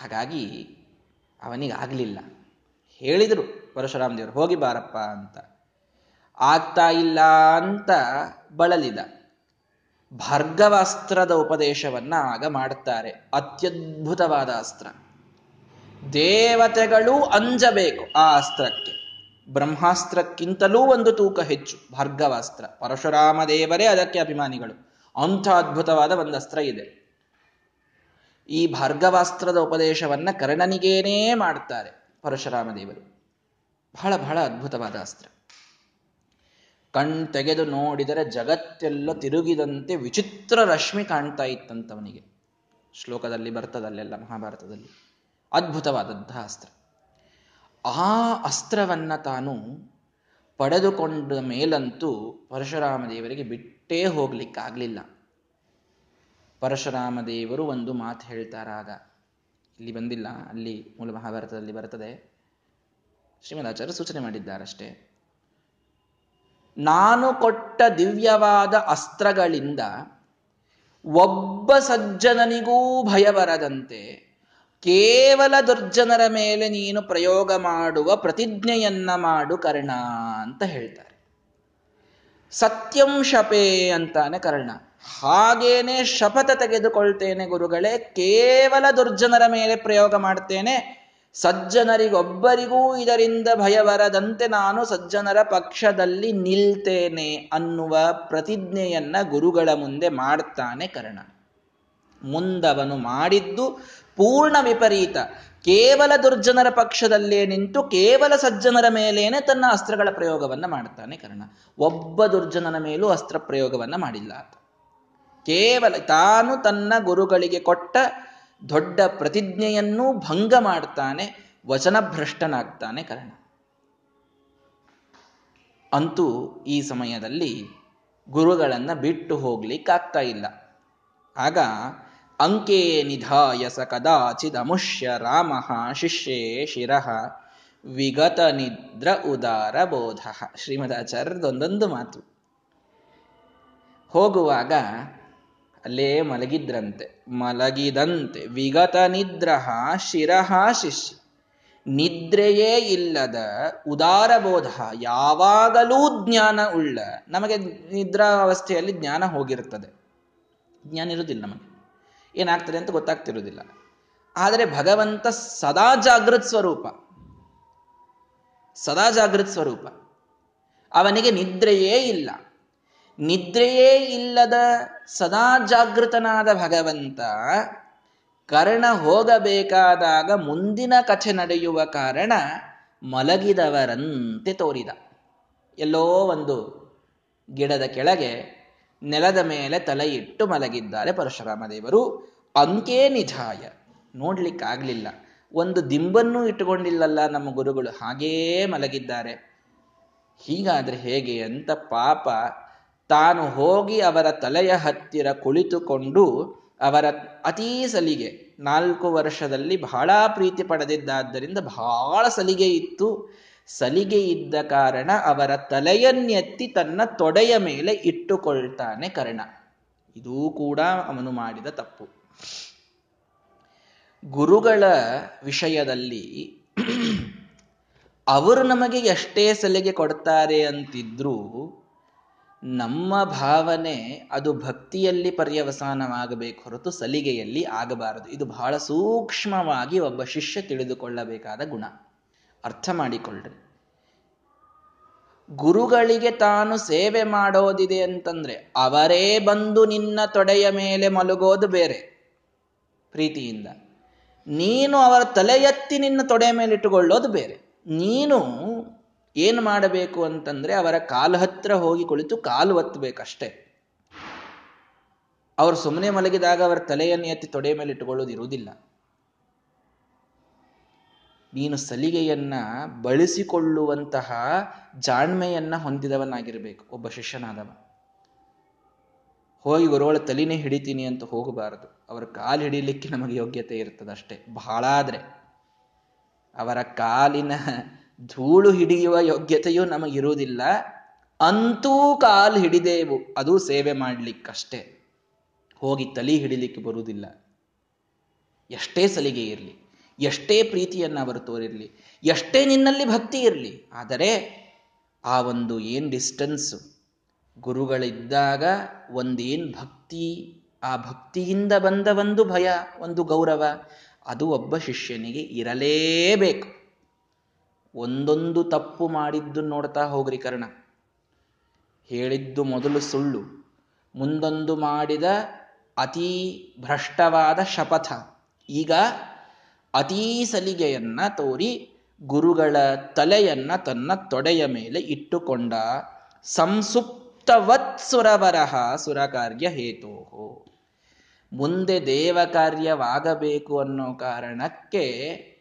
ಹಾಗಾಗಿ ಅವನಿಗಾಗಲಿಲ್ಲ. ಹೇಳಿದರು ಪರಶುರಾಮ್ ದೇವರು ಹೋಗಿ ಬಾರಪ್ಪ ಅಂತ. ಆಗ್ತಾ ಇಲ್ಲ ಅಂತ ಬಳಲಿದ. ಭಾರ್ಗವಾಸ್ತ್ರದ ಉಪದೇಶವನ್ನ ಆಗ ಮಾಡುತ್ತಾರೆ ಅತ್ಯದ್ಭುತವಾದ ಅಸ್ತ್ರ. ದೇವತೆಗಳು ಅಂಜಬೇಕು ಆ ಅಸ್ತ್ರಕ್ಕೆ. ಬ್ರಹ್ಮಾಸ್ತ್ರಕ್ಕಿಂತಲೂ ಒಂದು ತೂಕ ಹೆಚ್ಚು ಭಾರ್ಗವಾಸ್ತ್ರ. ಪರಶುರಾಮ ದೇವರೇ ಅದಕ್ಕೆ ಅಭಿಮಾನಿಗಳು. ಅಂಥ ಅದ್ಭುತವಾದ ಒಂದು ಅಸ್ತ್ರ ಇದೆ. ಈ ಭಾರ್ಗವಾಸ್ತ್ರದ ಉಪದೇಶವನ್ನ ಕರ್ಣನಿಗೇನೇ ಮಾಡ್ತಾರೆ ಪರಶುರಾಮ ದೇವರು ಬಹಳ ಬಹಳ ಅದ್ಭುತವಾದ ಅಸ್ತ್ರ. ಕಣ್ ತೆಗೆದು ನೋಡಿದರೆ ಜಗತ್ತೆಲ್ಲ ತಿರುಗಿದಂತೆ ವಿಚಿತ್ರ ರಶ್ಮಿ ಕಾಣ್ತಾ ಇತ್ತಂತವನಿಗೆ. ಶ್ಲೋಕದಲ್ಲಿ ಬರ್ತದಲ್ಲೆಲ್ಲ, ಮಹಾಭಾರತದಲ್ಲಿ. ಅದ್ಭುತವಾದಂತಹ ಅಸ್ತ್ರ. ಆ ಅಸ್ತ್ರವನ್ನ ತಾನು ಪಡೆದುಕೊಂಡ ಮೇಲಂತೂ ಪರಶುರಾಮ ದೇವರಿಗೆ ಬಿಟ್ಟೇ ಹೋಗ್ಲಿಕ್ಕಾಗ್ಲಿಲ್ಲ. ಪರಶುರಾಮ ದೇವರು ಒಂದು ಮಾತು ಹೇಳ್ತಾರಾಗ. ಇಲ್ಲಿ ಬಂದಿಲ್ಲ, ಅಲ್ಲಿ ಮೂಲ ಮಹಾಭಾರತದಲ್ಲಿ ಬರ್ತದೆ. ಶ್ರೀಮದಾಚಾರ್ಯ ಸೂಚನೆ ಮಾಡಿದ್ದಾರಷ್ಟೇ. ನಾನು ಕೊಟ್ಟ ದಿವ್ಯವಾದ ಅಸ್ತ್ರಗಳಿಂದ ಒಬ್ಬ ಸಜ್ಜನನಿಗೂ ಭಯ ಬರದಂತೆ ಕೇವಲ ದುರ್ಜನರ ಮೇಲೆ ನೀನು ಪ್ರಯೋಗ ಮಾಡುವ ಪ್ರತಿಜ್ಞೆಯನ್ನ ಮಾಡು ಕರ್ಣ ಅಂತ ಹೇಳ್ತಾರೆ. ಸತ್ಯಂ ಶಪೇ ಅಂತಾನೆ ಕರ್ಣ. ಹಾಗೇನೆ ಶಪಥ ತೆಗೆದುಕೊಳ್ತೇನೆ ಗುರುಗಳೇ, ಕೇವಲ ದುರ್ಜನರ ಮೇಲೆ ಪ್ರಯೋಗ ಮಾಡ್ತೇನೆ ಸಜ್ಜನರಿಗೊಬ್ಬರಿಗೂ ಇದರಿಂದ ಭಯ ಬರದಂತೆ ನಾನು ಸಜ್ಜನರ ಪಕ್ಷದಲ್ಲಿ ನಿಲ್ತೇನೆ ಅನ್ನುವ ಪ್ರತಿಜ್ಞೆಯನ್ನ ಗುರುಗಳ ಮುಂದೆ ಮಾಡ್ತಾನೆ ಕರ್ಣ. ಮುಂದವನು ಮಾಡಿದ್ದು ಪೂರ್ಣ ವಿಪರೀತ. ಕೇವಲ ದುರ್ಜನರ ಪಕ್ಷದಲ್ಲೇ ನಿಂತು ಕೇವಲ ಸಜ್ಜನರ ಮೇಲೇನೆ ತನ್ನ ಅಸ್ತ್ರಗಳ ಪ್ರಯೋಗವನ್ನ ಮಾಡ್ತಾನೆ ಕರ್ಣ. ಒಬ್ಬ ದುರ್ಜನನ ಮೇಲೂ ಅಸ್ತ್ರ ಪ್ರಯೋಗವನ್ನ ಮಾಡಿಲ್ಲ ಕೇವಲ ತಾನು ತನ್ನ ಗುರುಗಳಿಗೆ ಕೊಟ್ಟ ದೊಡ್ಡ ಪ್ರತಿಜ್ಞೆಯನ್ನೂ ಭಂಗ ಮಾಡ್ತಾನೆ, ವಚನಭ್ರಷ್ಟನಾಗ್ತಾನೆ ಕರ್ಣ. ಅಂತೂ ಈ ಸಮಯದಲ್ಲಿ ಗುರುಗಳನ್ನು ಬಿಟ್ಟು ಹೋಗ್ಲಿಕ್ಕಾಗ್ತಾ ಇಲ್ಲ. ಆಗ ಅಂಕೆ ನಿಧಾಯ ಸ ಕದಾಚಿದಮುಷ್ಯ ರಾಮ ಶಿಷ್ಯೇ ಶಿರಃ ವಿಗತ ನಿದ್ರ ಉದಾರ ಬೋಧ ಶ್ರೀಮದಾಚಾರ್ಯದೊಂದೊಂದು ಮಾತು. ಹೋಗುವಾಗ ಅಲ್ಲೇ ಮಲಗಿದ್ರಂತೆ. ಮಲಗಿದಂತೆ. ವಿಗತ ನಿದ್ರಹ ಶಿರಹ ಶಿಷ್ಯ. ನಿದ್ರೆಯೇ ಇಲ್ಲದ ಉದಾರ ಬೋಧ ಯಾವಾಗಲೂ ಜ್ಞಾನ ಉಳ್ಳ. ನಮಗೆ ನಿದ್ರಾ ಅವಸ್ಥೆಯಲ್ಲಿ ಜ್ಞಾನ ಹೋಗಿರುತ್ತದೆ. ಜ್ಞಾನ ಇರುವುದಿಲ್ಲ ನಮಗೆ. ಏನಾಗ್ತದೆ ಅಂತ ಗೊತ್ತಾಗ್ತಿರುವುದಿಲ್ಲ. ಆದರೆ ಭಗವಂತ ಸದಾ ಜಾಗೃತ್ ಸ್ವರೂಪ. ಸದಾ ಜಾಗೃತ್ ಸ್ವರೂಪ. ಅವನಿಗೆ ನಿದ್ರೆಯೇ ಇಲ್ಲ. ನಿದ್ರೆಯೇ ಇಲ್ಲದ ಸದಾ ಜಾಗೃತನಾದ ಭಗವಂತ ಕರ್ಣ ಹೋಗಬೇಕಾದಾಗ ಮುಂದಿನ ಕಥೆ ನಡೆಯುವ ಕಾರಣ ಮಲಗಿದವರಂತೆ ತೋರಿದ. ಎಲ್ಲೋ ಒಂದು ಗಿಡದ ಕೆಳಗೆ ನೆಲದ ಮೇಲೆ ತಲೆ ಇಟ್ಟು ಮಲಗಿದ್ದಾರೆ ಪರಶುರಾಮ ದೇವರು. ಅಂಕೇ ನಿಧಾಯ ನೋಡ್ಲಿಕ್ಕಾಗ್ಲಿಲ್ಲ. ಒಂದು ದಿಂಬನ್ನು ಇಟ್ಟುಕೊಂಡಿಲ್ಲಲ್ಲ ನಮ್ಮ ಗುರುಗಳು, ಹಾಗೇ ಮಲಗಿದ್ದಾರೆ. ಹೀಗಾದ್ರೆ ಹೇಗೆ ಅಂತ ಪಾಪ ತಾನು ಹೋಗಿ ಅವರ ತಲೆಯ ಹತ್ತಿರ ಕುಳಿತುಕೊಂಡು ಅವರ ಅತೀ ಸಲಿಗೆ ನಾಲ್ಕು ವರ್ಷದಲ್ಲಿ ಬಹಳ ಪ್ರೀತಿ ಪಡೆದಿದ್ದಾದ್ದರಿಂದ ಬಹಳ ಸಲಿಗೆ ಇತ್ತು. ಸಲಿಗೆ ಇದ್ದ ಕಾರಣ ಅವರ ತಲೆಯನ್ನೆತ್ತಿ ತನ್ನ ತೊಡೆಯ ಮೇಲೆ ಇಟ್ಟುಕೊಳ್ತಾನೆ ಕರ್ಣ. ಇದೂ ಕೂಡ ಅವನು ಮಾಡಿದ ತಪ್ಪು. ಗುರುಗಳ ವಿಷಯದಲ್ಲಿ ಅವರು ನಮಗೆ ಎಷ್ಟೇ ಸಲಿಗೆ ಕೊಡ್ತಾರೆ ಅಂತಿದ್ರೂ ನಮ್ಮ ಭಾವನೆ ಅದು ಭಕ್ತಿಯಲ್ಲಿ ಪರ್ಯವಸಾನವಾಗಬೇಕು ಹೊರತು ಸಲಿಗೆಯಲ್ಲಿ ಆಗಬಾರದು. ಇದು ಬಹಳ ಸೂಕ್ಷ್ಮವಾಗಿ ಒಬ್ಬ ಶಿಷ್ಯ ತಿಳಿದುಕೊಳ್ಳಬೇಕಾದ ಗುಣ. ಅರ್ಥ ಮಾಡಿಕೊಳ್ಳ್ರಿ. ಗುರುಗಳಿಗೆ ತಾನು ಸೇವೆ ಮಾಡೋದಿದೆ ಅಂತಂದ್ರೆ ಅವರೇ ಬಂದು ನಿನ್ನ ತೊಡೆಯ ಮೇಲೆ ಮಲಗೋದು ಬೇರೆ ಪ್ರೀತಿಯಿಂದ. ನೀನು ಅವರ ತಲೆ ಎತ್ತಿ ನಿನ್ನ ತೊಡೆಯ ಮೇಲೆ ಇಟ್ಟುಕೊಳ್ಳೋದು ಬೇರೆ. ನೀನು ಏನು ಮಾಡಬೇಕು ಅಂತಂದ್ರೆ ಅವರ ಕಾಲ ಹತ್ರ ಹೋಗಿ ಕುಳಿತು ಕಾಲು ಒತ್ತಬೇಕಷ್ಟೇ ಅವರು ಸುಮ್ಮನೆ ಮಲಗಿದಾಗ ಅವರ ತಲೆಯನ್ನು ಎತ್ತಿ ತೊಡೆ ಮೇಲೆ ಇಟ್ಟುಕೊಳ್ಳೋದು ಇರುವುದಿಲ್ಲ. ನೀನು ಸಲಿಗೆಯನ್ನ ಬಳಸಿಕೊಳ್ಳುವಂತಹ ಜಾಣ್ಮೆಯನ್ನ ಹೊಂದಿದವನಾಗಿರಬೇಕು. ಒಬ್ಬ ಶಿಷ್ಯನಾದವ. ಹೋಗಿ ಗುರುಗಳ ತಲೆನೇ ಹಿಡಿತೀನಿ ಅಂತ ಹೋಗಬಾರದು. ಅವರ ಕಾಲು ಹಿಡಿಲಿಕ್ಕೆ ನಮಗೆ ಯೋಗ್ಯತೆ ಇರ್ತದಷ್ಟೇ. ಬಹಳ ಆದ್ರೆ ಅವರ ಕಾಲಿನ ಧೂಳು ಹಿಡಿಯುವ ಯೋಗ್ಯತೆಯೂ ನಮಗಿರುವುದಿಲ್ಲ ಅಂತೂ ಕಾಲು ಹಿಡಿದೇವು, ಅದು ಸೇವೆ ಮಾಡ್ಲಿಕ್ಕಷ್ಟೇ. ಹೋಗಿ ತಲಿ ಹಿಡಿಲಿಕ್ಕೆ ಬರುವುದಿಲ್ಲ. ಎಷ್ಟೇ ಸಲಿಗೆ ಇರಲಿ, ಎಷ್ಟೇ ಪ್ರೀತಿಯನ್ನು ಅವರು ತೋರಿರಲಿ, ಎಷ್ಟೇ ನಿನ್ನಲ್ಲಿ ಭಕ್ತಿ ಇರಲಿ, ಆದರೆ ಆ ಒಂದು ಏನು ಡಿಸ್ಟೆನ್ಸು ಗುರುಗಳಿದ್ದಾಗ ಒಂದೇನು ಭಕ್ತಿ, ಆ ಭಕ್ತಿಯಿಂದ ಬಂದ ಒಂದು ಭಯ, ಒಂದು ಗೌರವ, ಅದು ಒಬ್ಬ ಶಿಷ್ಯನಿಗೆ ಇರಲೇಬೇಕು. ಒಂದೊಂದು ತಪ್ಪು ಮಾಡಿದ್ದು ನೋಡ್ತಾ ಹೋಗ್ರಿ ಕರ್ಣ. ಹೇಳಿದ್ದು ಮೊದಲು ಸುಳ್ಳು. ಮುಂದೊಂದು ಮಾಡಿದ ಅತೀ ಭ್ರಷ್ಟವಾದ ಶಪಥ. ಈಗ ಅತೀ ಸಲಿಗೆಯನ್ನ ತೋರಿ ಗುರುಗಳ ತಲೆಯನ್ನ ತನ್ನ ತೊಡೆಯ ಮೇಲೆ ಇಟ್ಟುಕೊಂಡ ಸಂಸುಪ್ತವತ್ ಸುರವರಹ ಸುರಕಾರ್ಯ ಹೇತೋ ಮುಂದೆ ದೇವ ಕಾರ್ಯವಾಗಬೇಕು ಅನ್ನೋ ಕಾರಣಕ್ಕೆ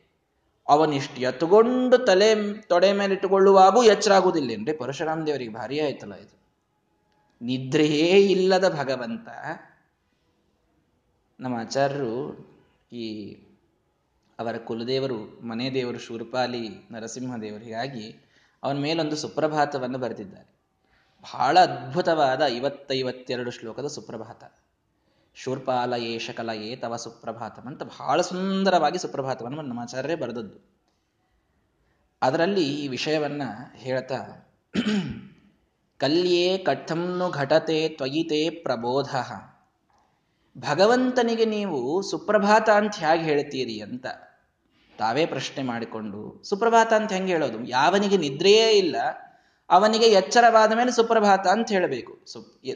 ಅವನಿಷ್ಟು ಎತ್ತುಗೊಂಡು ತಲೆ ತೊಡೆ ಮೇಲೆ ಇಟ್ಟುಕೊಳ್ಳುವಾಗೂ ಎಚ್ಚರಾಗುವುದಿಲ್ಲ ಏನ್ರಿ ಪರಶುರಾಮ ದೇವರಿಗೆ ಭಾರಿ ಆಯ್ತಲ್ಲ ಇದು. ನಿದ್ರೆಯೇ ಇಲ್ಲದ ಭಗವಂತ. ನಮ್ಮ ಆಚಾರ್ಯರು ಈ ಅವರ ಕುಲದೇವರು, ಮನೆ ದೇವರು ಶೂರ್ಪಾಲಿ ನರಸಿಂಹದೇವರು ಹೀಗಾಗಿ ಅವನ ಮೇಲೊಂದು ಸುಪ್ರಭಾತವನ್ನು ಬರೆದಿದ್ದಾರೆ. ಬಹಳ ಅದ್ಭುತವಾದ ಐವತ್ತೈವತ್ತೆರಡು ಶ್ಲೋಕದ ಸುಪ್ರಭಾತ. ಶೂರ್ಪಾಲ ಏಷ ಕಲಯೇ ತವ ಸುಪ್ರಭಾತಂ ಅಂತ ಬಹಳ ಸುಂದರವಾಗಿ ಸುಪ್ರಭಾತವನ್ನು ನಮ್ಮ ಆಚಾರ್ಯರೇ ಬರೆದದ್ದು. ಅದರಲ್ಲಿ ಈ ವಿಷಯವನ್ನ ಹೇಳ್ತಾ, ಕಲ್ಯೇ ಕಥಂನು ಘಟತೆ ತ್ವಯಿತೆ ಪ್ರಬೋಧ. ಭಗವಂತನಿಗೆ ನೀವು ಸುಪ್ರಭಾತ ಅಂತ ಹೇಗೆ ಹೇಳ್ತೀರಿ ಅಂತ ತಾವೇ ಪ್ರಶ್ನೆ ಮಾಡಿಕೊಂಡು, ಸುಪ್ರಭಾತ ಅಂತ ಹೆಂಗೆ ಹೇಳೋದು? ಯಾವನಿಗೆ ನಿದ್ರೆಯೇ ಇಲ್ಲ, ಅವನಿಗೆ ಎಚ್ಚರವಾದ ಮೇಲೆ ಸುಪ್ರಭಾತ ಅಂತ ಹೇಳಬೇಕು.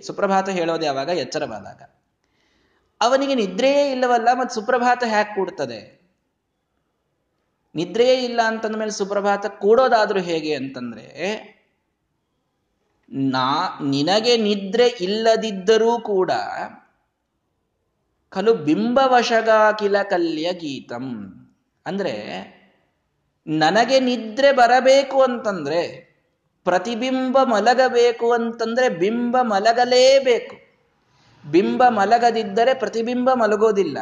ಸುಪ್ರಭಾತ ಹೇಳೋದು ಯಾವಾಗ? ಎಚ್ಚರವಾದಾಗ. ಅವನಿಗೆ ನಿದ್ರೆಯೇ ಇಲ್ಲವಲ್ಲ ಮತ್ತು ಸುಪ್ರಭಾತ ಹ್ಯಾಕ್ ಕೂಡ್ತದೆ? ನಿದ್ರೆಯೇ ಇಲ್ಲ ಅಂತಂದ ಮೇಲೆ ಸುಪ್ರಭಾತ ಕೂಡೋದಾದ್ರೂ ಹೇಗೆ ಅಂತಂದ್ರೆ, ನಾ, ನಿನಗೆ ನಿದ್ರೆ ಇಲ್ಲದಿದ್ದರೂ ಕೂಡ ಕಲು ಬಿಂಬವಶಗಾಕಿಲ ಕಲ್ಯ ಗೀತಂ. ಅಂದ್ರೆ, ನನಗೆ ನಿದ್ರೆ ಬರಬೇಕು ಅಂತಂದ್ರೆ, ಪ್ರತಿಬಿಂಬ ಮಲಗಬೇಕು ಅಂತಂದ್ರೆ ಬಿಂಬ ಮಲಗಲೇಬೇಕು. ಬಿಂಬ ಮಲಗದಿದ್ದರೆ ಪ್ರತಿಬಿಂಬ ಮಲಗೋದಿಲ್ಲ.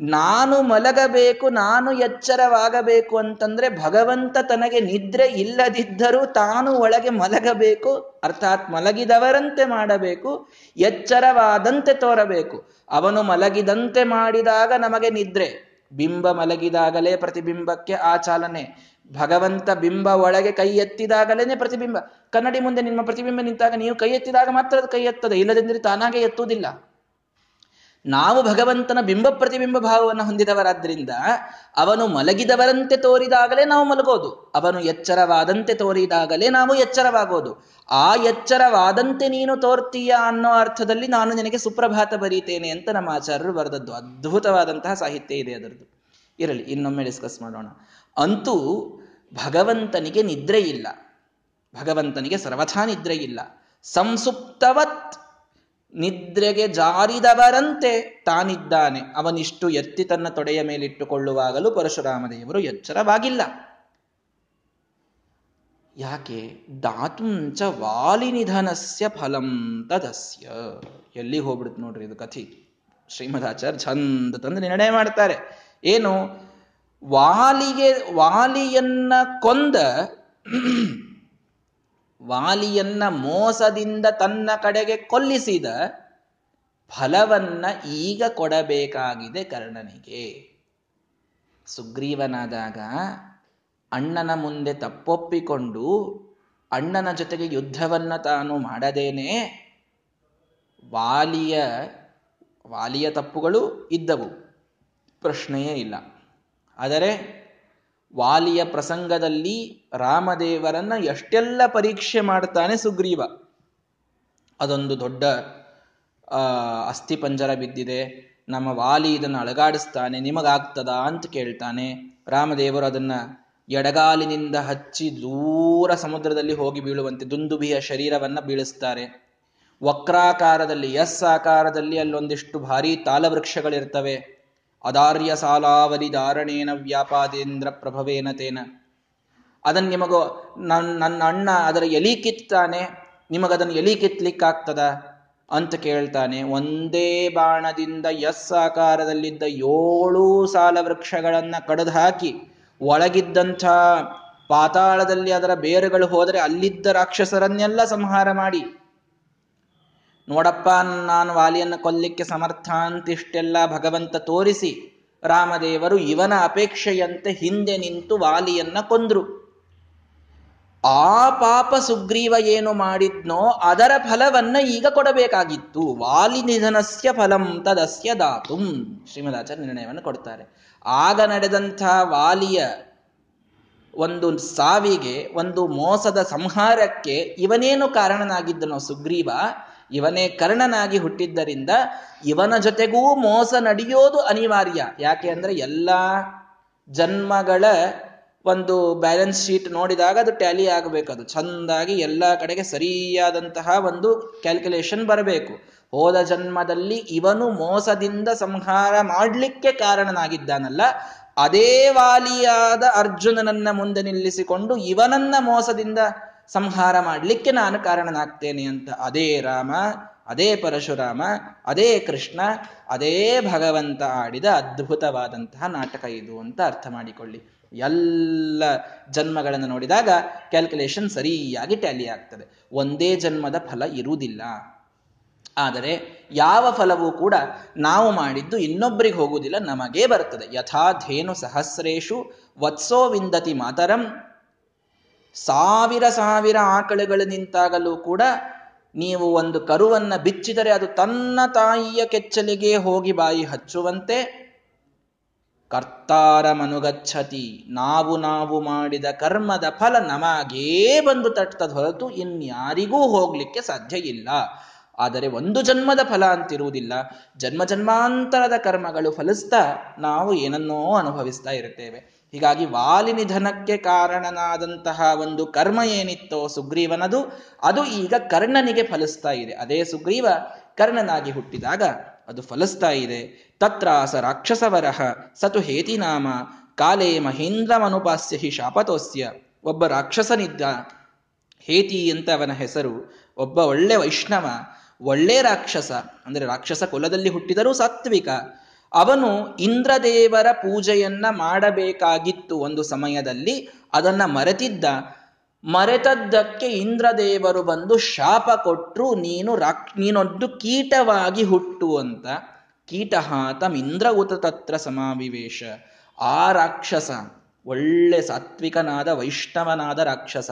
ನಾನು ಮಲಗಬೇಕು, ನಾನು ಎಚ್ಚರವಾಗಬೇಕು ಅಂತಂದ್ರೆ ಭಗವಂತ ತನಗೆ ನಿದ್ರೆ ಇಲ್ಲದಿದ್ದರೂ ತಾನು ಒಳಗೆ ಮಲಗಬೇಕು. ಅರ್ಥಾತ್ ಮಲಗಿದವರಂತೆ ಮಾಡಬೇಕು, ಎಚ್ಚರವಾದಂತೆ ತೋರಬೇಕು. ಅವನು ಮಲಗಿದಂತೆ ಮಾಡಿದಾಗ ನಮಗೆ ನಿದ್ರೆ. ಬಿಂಬ ಮಲಗಿದಾಗಲೇ ಪ್ರತಿಬಿಂಬಕ್ಕೆ ಆ ಚಾಲನೆ. ಭಗವಂತ ಬಿಂಬ ಒಳಗೆ ಕೈ ಎತ್ತಿದಾಗಲೇನೆ ಪ್ರತಿಬಿಂಬ. ಕನ್ನಡಿ ಮುಂದೆ ನಿಮ್ಮ ಪ್ರತಿಬಿಂಬ ನಿಂತಾಗ ನೀವು ಕೈ ಎತ್ತಿದಾಗ ಮಾತ್ರ ಅದು ಕೈ ಎತ್ತದೆ. ಇಲ್ಲದೆಂದ್ರೆ ತಾನಾಗೆ ಎತ್ತುವುದಿಲ್ಲ. ನಾವು ಭಗವಂತನ ಬಿಂಬ ಪ್ರತಿಬಿಂಬ ಭಾವವನ್ನು ಹೊಂದಿದವರಾದ್ರಿಂದ ಅವನು ಮಲಗಿದವರಂತೆ ತೋರಿದಾಗಲೇ ನಾವು ಮಲಗೋದು. ಅವನು ಎಚ್ಚರವಾದಂತೆ ತೋರಿದಾಗಲೇ ನಾವು ಎಚ್ಚರವಾಗೋದು. ಆ ಎಚ್ಚರವಾದಂತೆ ನೀನು ತೋರ್ತೀಯ ಅನ್ನೋ ಅರ್ಥದಲ್ಲಿ ನಾನು ನಿನಗೆ ಸುಪ್ರಭಾತ ಬರೀತೇನೆ ಅಂತ ನಮ್ಮ ಆಚಾರ್ಯರು ಬರೆದದ್ದು. ಅದ್ಭುತವಾದಂತಹ ಸಾಹಿತ್ಯ ಇದೆ ಅದರದ್ದು. ಇರಲಿ, ಇನ್ನೊಮ್ಮೆ ಡಿಸ್ಕಸ್ ಮಾಡೋಣ. ಅಂತೂ ಭಗವಂತನಿಗೆ ನಿದ್ರೆ ಇಲ್ಲ. ಭಗವಂತನಿಗೆ ಸರ್ವಥಾ ನಿದ್ರೆ ಇಲ್ಲ. ಸಂಸುಪ್ತವತ್ ನಿದ್ರೆಗೆ ಜಾರಿದವರಂತೆ ತಾನಿದ್ದಾನೆ. ಅವನಿಷ್ಟು ಎತ್ತಿ ತನ್ನ ತೊಡೆಯ ಮೇಲಿಟ್ಟುಕೊಳ್ಳುವಾಗಲೂ ಪರಶುರಾಮದೇವರು ಎಚ್ಚರವಾಗಿಲ್ಲ. ಯಾಕೆ? ದಾತುಂಚ ವಾಲಿನಿಧನಸ್ಯ ಫಲಂ ತದಸ್ಯ. ಎಲ್ಲಿ ಹೋಗ್ಬಿಡುತ್ತೆ ನೋಡ್ರಿ ಇದು ಕಥಿ. ಶ್ರೀಮದಾಚಾರ್ಯ ಚಂದ ತಂದು ನಿರ್ಣಯ ಮಾಡ್ತಾರೆ. ಏನು? ವಾಲಿಗೆ, ವಾಲಿಯನ್ನ ಕೊಂದ, ವಾಲಿಯನ್ನ ಮೋಸದಿಂದ ತನ್ನ ಕಡೆಗೆ ಕೊಲ್ಲಿಸಿದ ಫಲವನ್ನ ಈಗ ಕೊಡಬೇಕಾಗಿದೆ ಕರ್ಣನಿಗೆ. ಸುಗ್ರೀವನಾದಾಗ ಅಣ್ಣನ ಮುಂದೆ ತಪ್ಪೊಪ್ಪಿಕೊಂಡು ಅಣ್ಣನ ಜೊತೆಗೆ ಯುದ್ಧವನ್ನ ತಾನು ಮಾಡದೇನೆ, ವಾಲಿಯ ವಾಲಿಯ ತಪ್ಪುಗಳು ಇದ್ದವು. ಪ್ರಶ್ನೆಯೇ ಇಲ್ಲ. ಆದರೆ ವಾಲಿಯ ಪ್ರಸಂಗದಲ್ಲಿ ರಾಮದೇವರನ್ನ ಎಷ್ಟೆಲ್ಲ ಪರೀಕ್ಷೆ ಮಾಡ್ತಾನೆ ಸುಗ್ರೀವ. ಅದೊಂದು ದೊಡ್ಡ ಅಸ್ಥಿ ಪಂಜರ ಬಿದ್ದಿದೆ. ನಮ್ಮ ವಾಲಿ ಇದನ್ನು ಅಳಗಾಡಿಸ್ತಾನೆ, ನಿಮಗಾಗ್ತದ ಅಂತ ಕೇಳ್ತಾನೆ. ರಾಮದೇವರು ಅದನ್ನ ಎಡಗಾಲಿನಿಂದ ಹಚ್ಚಿ ದೂರ ಸಮುದ್ರದಲ್ಲಿ ಹೋಗಿ ಬೀಳುವಂತೆ ದುಂದುಬಿಯ ಶರೀರವನ್ನ ಬೀಳಿಸ್ತಾರೆ. ವಕ್ರಾಕಾರದಲ್ಲಿ ಎಸ್ ಆಕಾರದಲ್ಲಿ ಅಲ್ಲೊಂದಿಷ್ಟು ಭಾರಿ ತಾಲವೃಕ್ಷಗಳಿರ್ತವೆ. ಅದಾರ್ಯ ಸಾಲಾವಧಿ ಧಾರಣೇನ ವ್ಯಾಪಾದೇಂದ್ರ ಪ್ರಭವೇನ ತೇನ. ಅದನ್ನು ನಿಮಗೋ ನನ್ನ ನನ್ನ ಅಣ್ಣ ಅದರ ಎಲಿ ಕಿತ್ತಾನೆ ನಿಮಗದನ್ನು ಎಲಿ ಕಿತ್ಲಿಕ್ಕಾಗ್ತದ ಅಂತ ಕೇಳ್ತಾನೆ. ಒಂದೇ ಬಾಣದಿಂದ ಎಸ್ ಆಕಾರದಲ್ಲಿದ್ದ ಏಳು ಸಾಲ ವೃಕ್ಷಗಳನ್ನ ಕಡಿದು ಹಾಕಿ ಒಳಗಿದ್ದಂಥ ಪಾತಾಳದಲ್ಲಿ ಅದರ ಬೇರುಗಳು ಹೋದರೆ ಅಲ್ಲಿದ್ದ ರಾಕ್ಷಸರನ್ನೆಲ್ಲ ಸಂಹಾರ ಮಾಡಿ ನೋಡಪ್ಪ, ನಾನು ವಾಲಿಯನ್ನು ಕೊಲ್ಲಿಕ್ಕೆ ಸಮರ್ಥ ಅಂತಿಷ್ಟೆಲ್ಲ ಭಗವಂತ ತೋರಿಸಿ, ರಾಮದೇವರು ಇವನ ಅಪೇಕ್ಷೆಯಂತೆ ಹಿಂದೆ ನಿಂತು ವಾಲಿಯನ್ನ ಕೊಂದ್ರು. ಆ ಪಾಪ ಸುಗ್ರೀವ ಏನು ಮಾಡಿದ್ನೋ ಅದರ ಫಲವನ್ನ ಈಗ ಕೊಡಬೇಕಾಗಿತ್ತು. ವಾಲಿ ನಿಧನಸ್ಯ ಫಲಂ ತದಸ್ಯ ದಾತುಂ ಶ್ರೀಮದಾಚಾರ್ಯ ನಿರ್ಣಯವನ್ನು ಕೊಡ್ತಾರೆ. ಆಗ ನಡೆದಂಥ ವಾಲಿಯ ಒಂದು ಸಾವಿಗೆ, ಒಂದು ಮೋಸದ ಸಂಹಾರಕ್ಕೆ ಇವನೇನು ಕಾರಣನಾಗಿದ್ದನೋ ಸುಗ್ರೀವ ಇವನೇ ಕರ್ಣನಾಗಿ ಹುಟ್ಟಿದ್ದರಿಂದ ಇವನ ಜೊತೆಗೂ ಮೋಸ ನಡೆಯೋದು ಅನಿವಾರ್ಯ. ಯಾಕೆ ಅಂದ್ರೆ ಎಲ್ಲ ಜನ್ಮಗಳ ಒಂದು ಬ್ಯಾಲೆನ್ಸ್ ಶೀಟ್ ನೋಡಿದಾಗ ಅದು ಟ್ಯಾಲಿ ಆಗಬೇಕು. ಅದು ಚಂದಾಗಿ ಎಲ್ಲ ಕಡೆಗೆ ಸರಿಯಾದಂತಹ ಒಂದು ಕ್ಯಾಲ್ಕುಲೇಷನ್ ಬರಬೇಕು. ಹೋದ ಜನ್ಮದಲ್ಲಿ ಇವನು ಮೋಸದಿಂದ ಸಂಹಾರ ಮಾಡಲಿಕ್ಕೆ ಕಾರಣನಾಗಿದ್ದಾನಲ್ಲ, ಅದೇ ವಾಲಿಯಾದ ಅರ್ಜುನನನ್ನ ಮುಂದೆ ನಿಲ್ಲಿಸಿಕೊಂಡು ಇವನನ್ನ ಮೋಸದಿಂದ ಸಂಹಾರ ಮಾಡಲಿಕ್ಕೆ ನಾನು ಕಾರಣನಾಗ್ತೇನೆ ಅಂತ. ಅದೇ ರಾಮ, ಅದೇ ಪರಶುರಾಮ, ಅದೇ ಕೃಷ್ಣ, ಅದೇ ಭಗವಂತ ಆಡಿದ ಅದ್ಭುತವಾದಂತಹ ನಾಟಕ ಇದು ಅಂತ ಅರ್ಥ ಮಾಡಿಕೊಳ್ಳಿ. ಎಲ್ಲ ಜನ್ಮಗಳನ್ನು ನೋಡಿದಾಗ ಕ್ಯಾಲ್ಕುಲೇಷನ್ ಸರಿಯಾಗಿ ಟ್ಯಾಲಿ ಆಗ್ತದೆ. ಒಂದೇ ಜನ್ಮದ ಫಲ ಇರುವುದಿಲ್ಲ. ಆದರೆ ಯಾವ ಫಲವೂ ಕೂಡ ನಾವು ಮಾಡಿದ್ದು ಇನ್ನೊಬ್ಬರಿಗೆ ಹೋಗುವುದಿಲ್ಲ, ನಮಗೇ ಬರ್ತದೆ ಯಥಾ ಧೇನು ಸಹಸ್ರೇಶು ವತ್ಸೋ ವಿಂದತಿ ಮಾತರಂ ಸಾವಿರ ಸಾವಿರ ಆಕಳುಗಳು ನಿಂತಾಗಲೂ ಕೂಡ ನೀವು ಒಂದು ಕರುವನ್ನ ಬಿಚ್ಚಿದರೆ ಅದು ತನ್ನ ತಾಯಿಯ ಕೆಚ್ಚಲಿಗೆ ಹೋಗಿ ಬಾಯಿ ಹಚ್ಚುವಂತೆ ಕರ್ತಾರ ಮನುಗಚ್ಚತಿ. ನಾವು ನಾವು ಮಾಡಿದ ಕರ್ಮದ ಫಲ ನಮಗೇ ಬಂದು ತಟ್ಟದ ಹೊರತು ಇನ್ಯಾರಿಗೂ ಹೋಗ್ಲಿಕ್ಕೆ ಸಾಧ್ಯ ಇಲ್ಲ. ಆದರೆ ಒಂದು ಜನ್ಮದ ಫಲ ಅಂತಿರುವುದಿಲ್ಲ. ಜನ್ಮ ಜನ್ಮಾಂತರದ ಕರ್ಮಗಳು ಫಲಿಸ್ತಾ ನಾವು ಏನನ್ನೋ ಅನುಭವಿಸ್ತಾ ಇರುತ್ತೇವೆ. ಹೀಗಾಗಿ ವಾಲಿ ನಿಧನಕ್ಕೆ ಕಾರಣನಾದಂತಹ ಒಂದು ಕರ್ಮ ಏನಿತ್ತೋ ಸುಗ್ರೀವನದು, ಅದು ಈಗ ಕರ್ಣನಿಗೆ ಫಲಿಸ್ತಾ ಇದೆ. ಅದೇ ಸುಗ್ರೀವ ಕರ್ಣನಾಗಿ ಹುಟ್ಟಿದಾಗ ಅದು ಫಲಿಸ್ತಾ ಇದೆ. ತತ್ರ ಸ ರಾಕ್ಷಸವರಹ ಸತು ಹೇತಿನಾಮ ಕಾಲೇ ಮಹೇಂದ್ರಮನುಪಾಸ್ಯ ಹಿ ಶಾಪತೋಸ್ಯ. ಒಬ್ಬ ರಾಕ್ಷಸನಿದ್ದ ಹೇತಿ ಅಂತ ಅವನ ಹೆಸರು, ಒಬ್ಬ ಒಳ್ಳೆ ವೈಷ್ಣವ, ಒಳ್ಳೆ ರಾಕ್ಷಸ, ಅಂದ್ರೆ ರಾಕ್ಷಸ ಕುಲದಲ್ಲಿ ಹುಟ್ಟಿದರೂ ಸಾತ್ವಿಕ ಅವನು ಇಂದ್ರದೇವರ ಪೂಜೆಯನ್ನ ಮಾಡಬೇಕಾಗಿತ್ತು ಒಂದು ಸಮಯದಲ್ಲಿ, ಅದನ್ನ ಮರೆತಿದ್ದ. ಮರೆತದ್ದಕ್ಕೆ ಇಂದ್ರದೇವರು ಬಂದು ಶಾಪ ಕೊಟ್ಟರು ನೀನು ರಾಕ್, ನೀನೊಂದು ಕೀಟವಾಗಿ ಹುಟ್ಟು ಅಂತ. ಕೀಟಹಾತಂ ಇಂದ್ರ ಉತ ತತ್ರ ಸಮಾವಿವೇಶ. ಆ ರಾಕ್ಷಸ, ಒಳ್ಳೆ ಸಾತ್ವಿಕನಾದ, ವೈಷ್ಣವನಾದ ರಾಕ್ಷಸ,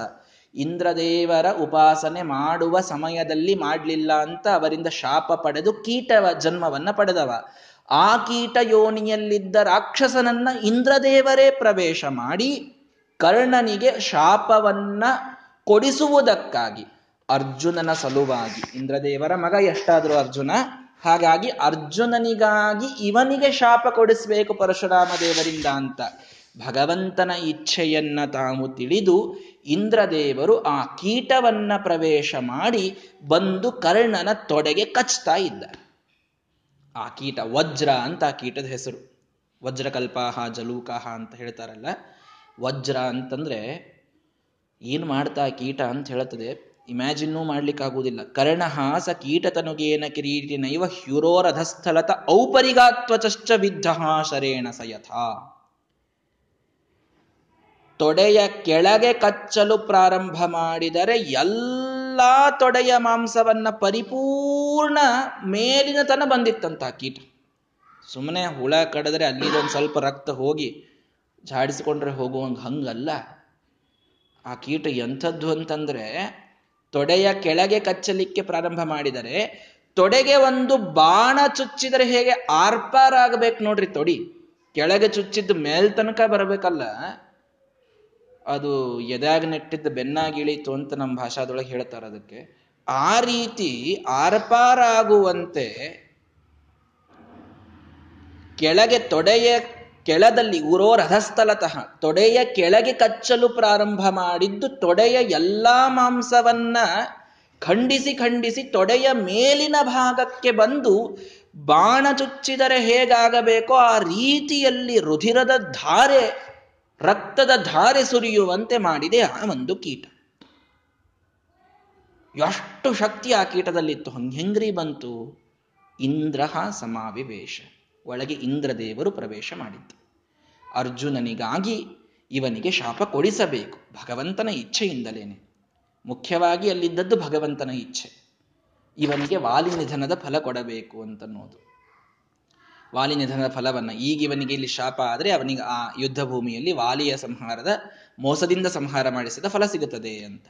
ಇಂದ್ರದೇವರ ಉಪಾಸನೆ ಮಾಡುವ ಸಮಯದಲ್ಲಿ ಮಾಡಲಿಲ್ಲ ಅಂತ ಅವರಿಂದ ಶಾಪ ಪಡೆದು ಕೀಟವ, ಜನ್ಮವನ್ನ ಪಡೆದವ. ಆ ಕೀಟ ಯೋನಿಯಲ್ಲಿದ್ದ ರಾಕ್ಷಸನನ್ನ ಇಂದ್ರದೇವರೇ ಪ್ರವೇಶ ಮಾಡಿ ಕರ್ಣನಿಗೆ ಶಾಪವನ್ನ ಕೊಡಿಸುವುದಕ್ಕಾಗಿ, ಅರ್ಜುನನ ಸಲುವಾಗಿ. ಇಂದ್ರದೇವರ ಮಗ ಎಷ್ಟಾದರೂ ಅರ್ಜುನ. ಹಾಗಾಗಿ ಅರ್ಜುನನಿಗಾಗಿ ಇವನಿಗೆ ಶಾಪ ಕೊಡಿಸಬೇಕು ಪರಶುರಾಮ ದೇವರಿಂದ ಅಂತ ಭಗವಂತನ ಇಚ್ಛೆಯನ್ನ ತಾವು ತಿಳಿದು ಇಂದ್ರದೇವರು ಆ ಕೀಟವನ್ನ ಪ್ರವೇಶ ಮಾಡಿ ಬಂದು ಕರ್ಣನ ತೊಡೆಗೆ ಕಚ್ತಾ ಇದ್ದಾರೆ. ಆ ಕೀಟ, ವಜ್ರ ಅಂತ ಆ ಕೀಟದ ಹೆಸರು. ವಜ್ರಕಲ್ಪಾಹ, ಜಲೂಕಾಹ ಅಂತ ಹೇಳ್ತಾರಲ್ಲ. ವಜ್ರ ಅಂತಂದ್ರೆ ಏನು ಮಾಡ್ತಾ ಕೀಟ ಅಂತ ಹೇಳ್ತದೆ ಇಮ್ಯಾಜಿನ್ನೂ ಮಾಡ್ಲಿಕ್ಕಾಗುವುದಿಲ್ಲ. ಕರ್ಣಹಾಸ ಕೀಟತನುಗೇನ ಕಿರೀಟಿನೈವ ಹ್ಯುರೋರಧಸ್ಥಲತ ಔಪರಿಗಾತ್ವಚಶ್ಚ ವಿದ್ಧ ಶರೇಣ ಸಯಥ. ತೊಡೆಯ ಕೆಳಗೆ ಕಚ್ಚಲು ಪ್ರಾರಂಭ ಮಾಡಿದರೆ ಎಲ್ಲ ತೊಡೆಯ ಮಾಂಸವನ್ನ ಪರಿಪೂರ್ಣ ಮೇಲಿನ ತನ ಬಂದಿತ್ತಂತ ಕೀಟ. ಸುಮ್ಮನೆ ಹುಳ ಕಡಿದ್ರೆ ಅಲ್ಲಿದೊಂದು ಸ್ವಲ್ಪ ರಕ್ತ ಹೋಗಿ ಝಾಡಿಸಿಕೊಂಡ್ರೆ ಹೋಗುವಂಗ ಹಂಗಲ್ಲ. ಆ ಕೀಟ ಎಂಥದ್ದು ಅಂತಂದ್ರೆ ತೊಡೆಯ ಕೆಳಗೆ ಕಚ್ಚಲಿಕ್ಕೆ ಪ್ರಾರಂಭ ಮಾಡಿದರೆ ತೊಡೆಗೆ ಒಂದು ಬಾಣ ಚುಚ್ಚಿದರೆ ಹೇಗೆ ಆರ್ಪಾರ ಆಗ್ಬೇಕು ನೋಡ್ರಿ ತೊಡಿ. ಕೆಳಗೆ ಚುಚ್ಚಿದ್ದು ಮೇಲ್ ತನಕ ಬರಬೇಕಲ್ಲ. ಅದು ಎದಾಗ ನೆಟ್ಟಿದ್ದ ಬೆನ್ನಾಗಿಳೀತು ಅಂತ ನಮ್ಮ ಭಾಷಾದೊಳಗೆ ಹೇಳ್ತಾರೆ ಅದಕ್ಕೆ. ಆ ರೀತಿ ಆರ್ಪಾರಾಗುವಂತೆ ಕೆಳಗೆ ತೊಡೆಯ ಕೆಳದಲ್ಲಿ ಉರೋ ರಥಸ್ಥಲತಃ ತೊಡೆಯ ಕೆಳಗೆ ಕಚ್ಚಲು ಪ್ರಾರಂಭ ಮಾಡಿದ್ದು ತೊಡೆಯ ಎಲ್ಲಾ ಮಾಂಸವನ್ನ ಖಂಡಿಸಿ ಖಂಡಿಸಿ ತೊಡೆಯ ಮೇಲಿನ ಭಾಗಕ್ಕೆ ಬಂದು ಬಾಣ ಚುಚ್ಚಿದರೆ ಹೇಗಾಗಬೇಕೋ ಆ ರೀತಿಯಲ್ಲಿ ರುಧಿರದ ಧಾರೆ ರಕ್ತದ ಧಾರೆ ಸುರಿಯುವಂತೆ ಮಾಡಿದೆ ಆ ಒಂದು ಕೀಟ. ಎಷ್ಟು ಶಕ್ತಿ ಆ ಕೀಟದಲ್ಲಿತ್ತು? ಹೆಂಗ್ರಿ ಬಂತು? ಇಂದ್ರಹ ಸಮಾವಿವೇಶ. ಒಳಗೆ ಇಂದ್ರದೇವರು ಪ್ರವೇಶ ಮಾಡಿದ್ದು. ಅರ್ಜುನನಿಗಾಗಿ ಇವನಿಗೆ ಶಾಪ ಕೊಡಿಸಬೇಕು. ಭಗವಂತನ ಇಚ್ಛೆಯಿಂದಲೇನೆ. ಮುಖ್ಯವಾಗಿ ಅಲ್ಲಿದ್ದದ್ದು ಭಗವಂತನ ಇಚ್ಛೆ. ಇವನಿಗೆ ವಾಲಿ ನಿಧನದ ಫಲ ಕೊಡಬೇಕು ಅಂತನ್ನೋದು ವಾಲಿ ನಿಧನದ ಫಲವನ್ನ ಈಗ ಇವನಿಗೆ ಇಲ್ಲಿ ಶಾಪ ಆದರೆ ಅವನಿಗೆ ಆ ಯುದ್ಧ ಭೂಮಿಯಲ್ಲಿ ವಾಲಿಯ ಸಂಹಾರದ ಮೋಸದಿಂದ ಸಂಹಾರ ಮಾಡಿಸಿದ ಫಲ ಸಿಗುತ್ತದೆ ಅಂತ.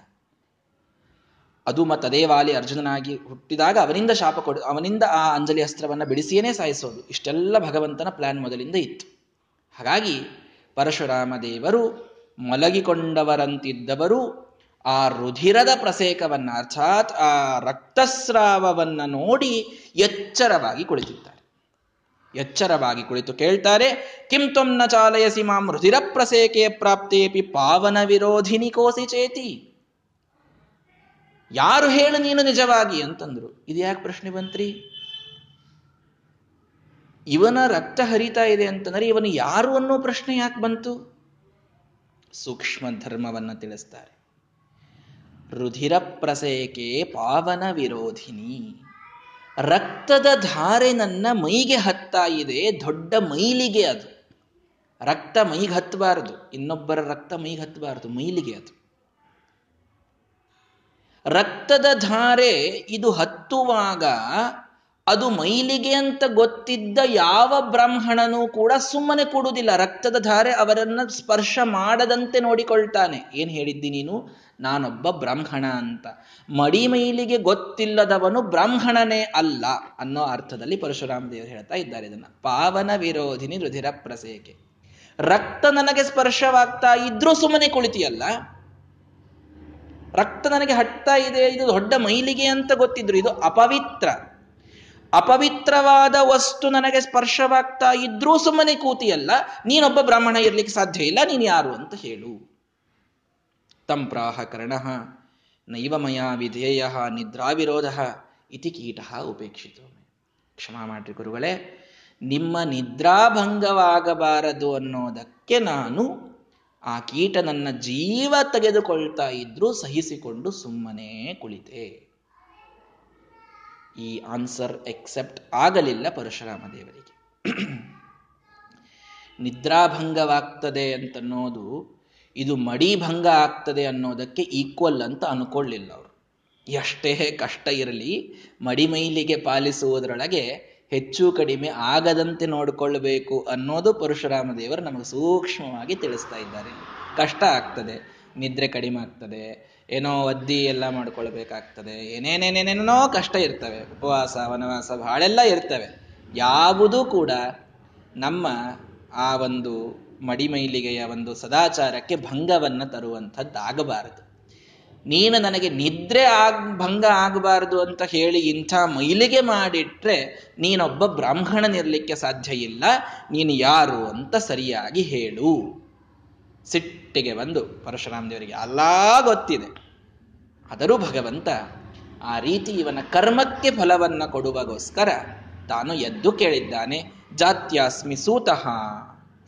ಅದು ಮತ್ತದೇ ವಾಲಿ ಅರ್ಜುನನಾಗಿ ಹುಟ್ಟಿದಾಗ ಅವನಿಂದ ಶಾಪ ಕೊಡು, ಅವನಿಂದ ಆ ಅಂಜಲಿ ಅಸ್ತ್ರವನ್ನ ಬಿಡಿಸಿಯೇ ಸಾಯಿಸೋದು. ಇಷ್ಟೆಲ್ಲ ಭಗವಂತನ ಪ್ಲಾನ್ ಮೊದಲಿಂದ ಇತ್ತು. ಹಾಗಾಗಿ ಪರಶುರಾಮ ದೇವರು ಮಲಗಿಕೊಂಡವರಂತಿದ್ದವರು ಆ ರುಧಿರದ ಪ್ರಸೇಕವನ್ನ, ಅರ್ಥಾತ್ ಆ ರಕ್ತಸ್ರಾವವನ್ನ ನೋಡಿ ಎಚ್ಚರವಾಗಿ ಕುಳಿತಿದ್ದಾರೆ. ಎಚ್ಚರವಾಗಿ ಕುಳಿತು ಕೇಳ್ತಾರೆ, ಕಿಂ ತ್ವಂ ನ ಚಾಲಯಸಿ ಮಾಂ ರುಧಿರ ಪ್ರಸೇಕೆ ಪ್ರಾಪ್ತೇಪಿ ಪಾವನ ವಿರೋಧಿನಿ ಕೋಸಿ ಚೇತಿ. ಯಾರು ಹೇಳು ನೀನು ನಿಜವಾಗಿ ಅಂತಂದ್ರು. ಇದು ಯಾಕೆ ಪ್ರಶ್ನೆ ಬಂತ್ರಿ? ಇವನ ರಕ್ತ ಹರಿತಾ ಇದೆ ಅಂತಂದ್ರೆ ಇವನು ಯಾರು ಅನ್ನೋ ಪ್ರಶ್ನೆ ಯಾಕೆ ಬಂತು? ಸೂಕ್ಷ್ಮ ಧರ್ಮವನ್ನ ತಿಳಿಸ್ತಾರೆ. ರುಧಿರ ಪ್ರಸೇಕೆ ಪಾವನ ವಿರೋಧಿನಿ. ರಕ್ತದ ಧಾರೆ ನನ್ನ ಮೈಗೆ ಹತ್ತಾ ಇದೆ, ದೊಡ್ಡ ಮೈಲಿಗೆ ಅದು. ರಕ್ತ ಮೈಗೆ ಹತ್ತಬಾರದು ಇನ್ನೊಬ್ಬರ ರಕ್ತ ಮೈಗೆ ಹತ್ತಬಾರದು ಮೈಲಿಗೆ ಅದು. ರಕ್ತದ ಧಾರೆ ಇದು ಹತ್ತುವಾಗ ಅದು ಮೈಲಿಗೆ ಅಂತ ಗೊತ್ತಿದ್ದ ಯಾವ ಬ್ರಾಹ್ಮಣನೂ ಕೂಡ ಸುಮ್ಮನೆ ಕೊಡುವುದಿಲ್ಲ. ರಕ್ತದ ಧಾರೆ ಅವರನ್ನ ಸ್ಪರ್ಶ ಮಾಡದಂತೆ ನೋಡಿಕೊಳ್ತಾನೆ. ಏನ್ ಹೇಳಿದ್ದಿ ನೀನು? ನಾನೊಬ್ಬ ಬ್ರಾಹ್ಮಣ ಅಂತ. ಮಡಿ ಮೈಲಿಗೆ ಗೊತ್ತಿಲ್ಲದವನು ಬ್ರಾಹ್ಮಣನೇ ಅಲ್ಲ ಅನ್ನೋ ಅರ್ಥದಲ್ಲಿ ಪರಶುರಾಮ ದೇವರು ಹೇಳ್ತಾ ಇದ್ದಾರೆ ಇದನ್ನ. ಪಾವನ ವಿರೋಧಿನಿ ರುಧಿರ ಪ್ರಸೇಕೆ. ರಕ್ತ ನನಗೆ ಸ್ಪರ್ಶವಾಗ್ತಾ ಇದ್ರೂ ಸುಮ್ಮನೆ ಕುಳಿತಿಯಲ್ಲ? ರಕ್ತ ನನಗೆ ಹಟ್ತಾ ಇದೆ, ಇದು ದೊಡ್ಡ ಮೈಲಿಗೆ ಅಂತ ಗೊತ್ತಿದ್ರು, ಇದು ಅಪವಿತ್ರ. ಅಪವಿತ್ರವಾದ ವಸ್ತು ನನಗೆ ಸ್ಪರ್ಶವಾಗ್ತಾ ಇದ್ರೂ ಸುಮ್ಮನೆ ಕೂತಿಯಲ್ಲ, ನೀನೊಬ್ಬ ಬ್ರಾಹ್ಮಣ ಇರ್ಲಿಕ್ಕೆ ಸಾಧ್ಯ ಇಲ್ಲ, ನೀನು ಯಾರು ಅಂತ ಹೇಳು. ತಂಪ್ರಾಹ ಕರ್ಣ ನೈವಮಯ ವಿಧೇಯ ನಿದ್ರಾವಿರೋಧ ಇತಿ ಕೀಟ ಉಪೇಕ್ಷಿತೋ ಕ್ಷಮಾ ಮಾಡ್ರಿ ಗುರುಗಳೇ, ನಿಮ್ಮ ನಿದ್ರಾಭಂಗವಾಗಬಾರದು ಅನ್ನೋದಕ್ಕೆ ನಾನು ಆ ಕೀಟ ನನ್ನ ಜೀವ ತೆಗೆದುಕೊಳ್ತಾ ಇದ್ರೂ ಸಹಿಸಿಕೊಂಡು ಸುಮ್ಮನೆ ಕುಳಿತೆ. ಈ ಆನ್ಸರ್ ಎಕ್ಸೆಪ್ಟ್ ಆಗಲಿಲ್ಲ ಪರಶುರಾಮ ದೇವರಿಗೆ ನಿದ್ರಾಭಂಗವಾಗ್ತದೆ ಅಂತನ್ನೋದು, ಇದು ಮಡಿಭಂಗ ಆಗ್ತದೆ ಅನ್ನೋದಕ್ಕೆ ಈಕ್ವಲ್ ಅಂತ ಅನ್ಕೊಳ್ಳಿಲ್ಲ ಅವರು. ಎಷ್ಟೇ ಕಷ್ಟ ಇರಲಿ, ಮಡಿಮೈಲಿಗೆ ಪಾಲಿಸುವುದರೊಳಗೆ ಹೆಚ್ಚು ಕಡಿಮೆ ಆಗದಂತೆ ನೋಡಿಕೊಳ್ಳಬೇಕು ಅನ್ನೋದು ಪರಶುರಾಮ ದೇವರು ನಮಗೆ ಸೂಕ್ಷ್ಮವಾಗಿ ತಿಳಿಸ್ತಾ ಇದ್ದಾರೆ. ಕಷ್ಟ ಆಗ್ತದೆ, ನಿದ್ರೆ ಕಡಿಮೆ ಆಗ್ತದೆ ಏನೋ ಒದ್ದಿ ಎಲ್ಲ ಮಾಡ್ಕೊಳ್ಬೇಕಾಗ್ತದೆ. ಏನೇನೇನೇನೇನೋ ಕಷ್ಟ ಇರ್ತವೆ. ಉಪವಾಸ, ವನವಾಸ ಬಹಳೆಲ್ಲ ಇರ್ತವೆ. ಯಾವುದೂ ಕೂಡ ನಮ್ಮ ಆ ಒಂದು ಮಡಿಮೈಲಿಗೆಯ ಒಂದು ಸದಾಚಾರಕ್ಕೆ ಭಂಗವನ್ನ ತರುವಂಥದ್ದಾಗಬಾರದು. ನೀನು ನನಗೆ ನಿದ್ರೆ ಆಗ್, ಭಂಗ ಆಗಬಾರದು ಅಂತ ಹೇಳಿ ಇಂಥ ಮೈಲಿಗೆ ಮಾಡಿಟ್ರೆ ನೀನೊಬ್ಬ ಬ್ರಾಹ್ಮಣನಿರ್ಲಿಕ್ಕೆ ಸಾಧ್ಯ ಇಲ್ಲ. ನೀನು ಯಾರು ಅಂತ ಸರಿಯಾಗಿ ಹೇಳು. ಸಿಟ್ಟಿಗೆ ಬಂದು ಪರಶುರಾಮ ದೇವರಿಗೆ ಅಲ್ಲ ಗೊತ್ತಿದೆ. ಆದರೂ ಭಗವಂತ ಆ ರೀತಿ ಇವನ ಕರ್ಮಕ್ಕೆ ಫಲವನ್ನ ಕೊಡುವಗೋಸ್ಕರ ತಾನು ಎದ್ದು ಕೇಳಿದ್ದಾನೆ, ಜಾತ್ಯಾಸ್ಮಿ ಸೂತಃ.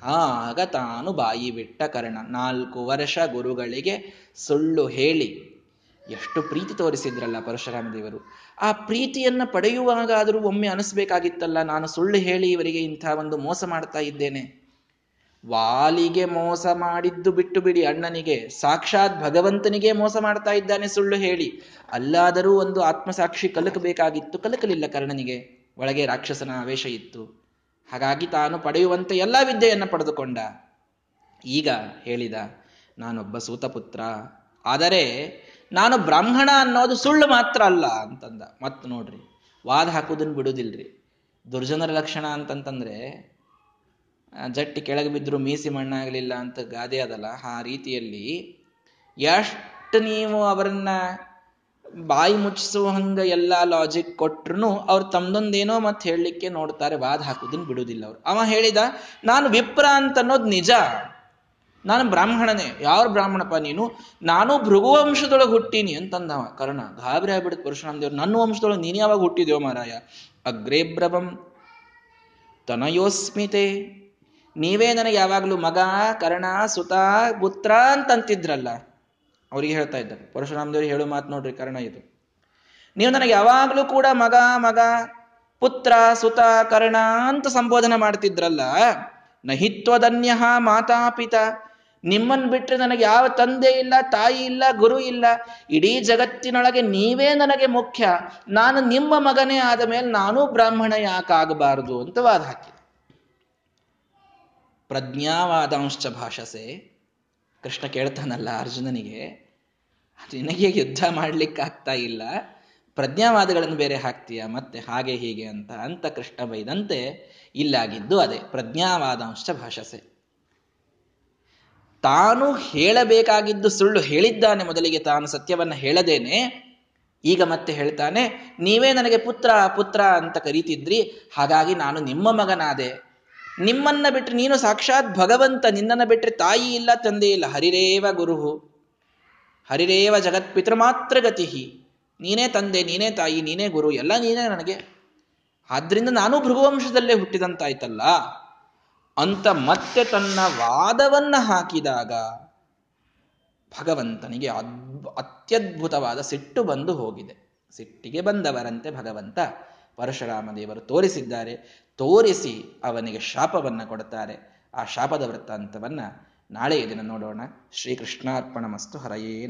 ಆಗ ತಾನು ಬಾಯಿ ಬಿಟ್ಟ ಕರ್ಣ, ನಾಲ್ಕು ವರ್ಷ ಗುರುಗಳಿಗೆ ಸುಳ್ಳು ಹೇಳಿ. ಎಷ್ಟು ಪ್ರೀತಿ ತೋರಿಸಿದ್ರಲ್ಲ ಪರಶುರಾಮ ದೇವರು ಆ ಪ್ರೀತಿಯನ್ನ ಪಡೆಯುವಾಗಾದರೂ ಒಮ್ಮೆ ಅನಿಸ್ಬೇಕಾಗಿತ್ತಲ್ಲ, ನಾನು ಸುಳ್ಳು ಹೇಳಿ ಇವರಿಗೆ ಇಂಥ ಒಂದು ಮೋಸ ಮಾಡ್ತಾ ಇದ್ದೇನೆ. ವಾಲಿಗೆ ಮೋಸ ಮಾಡಿದ್ದು ಬಿಟ್ಟು ಬಿಡಿ, ಅಣ್ಣನಿಗೆ. ಸಾಕ್ಷಾತ್ ಭಗವಂತನಿಗೆ ಮೋಸ ಮಾಡ್ತಾ ಇದ್ದಾನೆ ಸುಳ್ಳು ಹೇಳಿ. ಅಲ್ಲಾದರೂ ಒಂದು ಆತ್ಮಸಾಕ್ಷಿ ಕಲಕಬೇಕಾಗಿತ್ತು, ಕಲಕಲಿಲ್ಲ ಕರ್ಣನಿಗೆ. ಒಳಗೆ ರಾಕ್ಷಸನ ಆವೇಶ ಇತ್ತು. ಹಾಗಾಗಿ ತಾನು ಪಡೆಯುವಂತೆ ಎಲ್ಲ ವಿದ್ಯೆಯನ್ನು ಪಡೆದುಕೊಂಡ. ಈಗ ಹೇಳಿದ, ನಾನೊಬ್ಬ ಸೂತಪುತ್ರ. ಆದರೆ ನಾನು ಬ್ರಾಹ್ಮಣ ಅನ್ನೋದು ಸುಳ್ಳು ಮಾತ್ರ ಅಲ್ಲ ಅಂತಂದ. ಮತ್ತೆ ನೋಡ್ರಿ, ವಾದ ಹಾಕೋದನ್ನ ಬಿಡುದಿಲ್ರಿ. ದುರ್ಜನರ ಲಕ್ಷಣ ಅಂತಂತಂದ್ರೆ ಜಟ್ಟಿ ಕೆಳಗೆ ಬಿದ್ದರೂ ಮೀಸಿ ಮಣ್ಣಾಗಲಿಲ್ಲ ಅಂತ ಗಾದೆ ಅದಲ್ಲ. ಆ ರೀತಿಯಲ್ಲಿ ಎಷ್ಟು ನೀವು ಅವರನ್ನ ಬಾಯಿ ಮುಚ್ಚಿಸುವ ಹಂಗ ಎಲ್ಲ ಲಾಜಿಕ್ ಕೊಟ್ರು ಅವ್ರು ತಮ್ದೊಂದೇನೋ ಮತ್ತೆ ಹೇಳಲಿಕ್ಕೆ ನೋಡ್ತಾರೆ, ವಾದ ಹಾಕುದನ್ನ ಬಿಡುವುದಿಲ್ಲ ಅವ್ರು. ಅವ ಹೇಳಿದ, ನಾನು ವಿಪ್ರ ಅಂತ ಅನ್ನೋದು ನಿಜ. ನಾನು ಬ್ರಾಹ್ಮಣನೇ. ಯಾವ ಬ್ರಾಹ್ಮಣಪ್ಪ ನೀನು? ನಾನು ಭೃಗುವಂಶದೊಳಗೆ ಹುಟ್ಟೀನಿ ಅಂತಂದವ ಕರ್ಣ. ಗಾಬರಿ ಆಗ್ಬಿಡುತ್ತೆ ಪರಶುರಾಮ ದೇವ್ರು ನನ್ನ ವಂಶದೊಳಗೆ ನೀನು ಯಾವಾಗ ಹುಟ್ಟಿದ್ಯೋ ಮಾರಾಯ? ಅಗ್ರೇ ಬ್ರವಂ ತನಯೋಸ್ಮಿತೆ ನೀವೇ ನನಗೆ ಯಾವಾಗಲೂ ಮಗ, ಕರ್ಣ, ಸುತ, ಪುತ್ರ ಅಂತಂತಿದ್ರಲ್ಲ, ಅವ್ರಿಗೆ ಹೇಳ್ತಾ ಇದ್ದಾರೆ. ಪರಶುರಾಮದೇವರು ಹೇಳೋ ಮಾತು ನೋಡ್ರಿ ಕರ್ಣ ಇದು. ನೀವು ನನಗೆ ಯಾವಾಗಲೂ ಕೂಡ ಮಗ ಮಗ, ಪುತ್ರ, ಸುತ, ಕರ್ಣ ಅಂತ ಸಂಬೋಧನೆ ಮಾಡ್ತಿದ್ರಲ್ಲ ನಹಿತ್ವದನ್ಯ ಮಾತಾಪಿತ ನಿಮ್ಮನ್ ಬಿಟ್ರೆ ನನಗೆ ಯಾವ ತಂದೆ ಇಲ್ಲ, ತಾಯಿ ಇಲ್ಲ, ಗುರು ಇಲ್ಲ, ಇಡೀ ಜಗತ್ತಿನೊಳಗೆ ನೀವೇ ನನಗೆ ಮುಖ್ಯ, ನಾನು ನಿಮ್ಮ ಮಗನೇ ಆದ ಮೇಲೆ ನಾನೂ ಬ್ರಾಹ್ಮಣ ಯಾಕಾಗಬಾರದು ಅಂತ ವಾದ ಹಾಕಿ. ಪ್ರಜ್ಞಾವಾದಾಂಶ ಭಾಷಸೆ. ಕೃಷ್ಣ ಕೇಳ್ತಾನಲ್ಲ ಅರ್ಜುನನಿಗೆ ನಿನಗೆ ಯುದ್ಧ ಮಾಡ್ಲಿಕ್ಕೆ ಆಗ್ತಾ ಇಲ್ಲ? ಪ್ರಜ್ಞಾವಾದಗಳನ್ನು ಬೇರೆ ಹಾಕ್ತೀಯ? ಮತ್ತೆ ಹಾಗೆ ಹೀಗೆ ಅಂತ ಅಂತ ಕೃಷ್ಣ ಬೈದಂತೆ ಇಲ್ಲಾಗಿದ್ದು ಅದೇ ಪ್ರಜ್ಞಾವಾದಾಂಶ ಭಾಷಸೆ. ತಾನು ಹೇಳಬೇಕಾಗಿದ್ದು ಸುಳ್ಳು ಹೇಳಿದ್ದಾನೆ ಮೊದಲಿಗೆ, ತಾನು ಸತ್ಯವನ್ನ ಹೇಳದೇನೆ. ಈಗ ಮತ್ತೆ ಹೇಳ್ತಾನೆ, ನೀವೇ ನನಗೆ ಪುತ್ರ ಪುತ್ರ ಅಂತ ಕರೀತಿದ್ರಿ, ಹಾಗಾಗಿ ನಾನು ನಿಮ್ಮ ಮಗನಾದೆ. ನಿಮ್ಮನ್ನ ಬಿಟ್ಟರೆ ನೀನು ಸಾಕ್ಷಾತ್ ಭಗವಂತ, ನಿನ್ನನ್ನ ಬಿಟ್ಟರೆ ತಾಯಿ ಇಲ್ಲ, ತಂದೆ ಇಲ್ಲ. ಹರಿರೇವ ಗುರುಹು. ಹರಿರೇವ ಜಗತ್ ಮಾತ್ರ ಗತಿ ನೀನೇ ತಂದೆ, ನೀನೇ ತಾಯಿ, ನೀನೇ ಗುರು, ಎಲ್ಲ ನೀನೇ ನನಗೆ. ಆದ್ರಿಂದ ನಾನು ಭೃಗುವಂಶದಲ್ಲೇ ಹುಟ್ಟಿದಂತಾಯ್ತಲ್ಲ. ಅಂತ ಮತ್ತೆ ತನ್ನ ವಾದವನ್ನ ಹಾಕಿದಾಗ ಭಗವಂತನಿಗೆ ಅದ್ಭು, ಅತ್ಯದ್ಭುತವಾದ ಸಿಟ್ಟು ಬಂದು ಹೋಗಿದೆ. ಸಿಟ್ಟಿಗೆ ಬಂದವರಂತೆ ಭಗವಂತ. ಪರಶುರಾಮ ದೇವರು ತೋರಿಸಿದ್ದಾರೆ, ತೋರಿಸಿ ಅವನಿಗೆ ಶಾಪವನ್ನು ಕೊಡುತ್ತಾರೆ. ಆ ಶಾಪದ ವೃತ್ತಾಂತವನ್ನ ನಾಳೆಯ ದಿನ ನೋಡೋಣ. ಶ್ರೀಕೃಷ್ಣಾರ್ಪಣ ಮಸ್ತು. ಹರಯೇ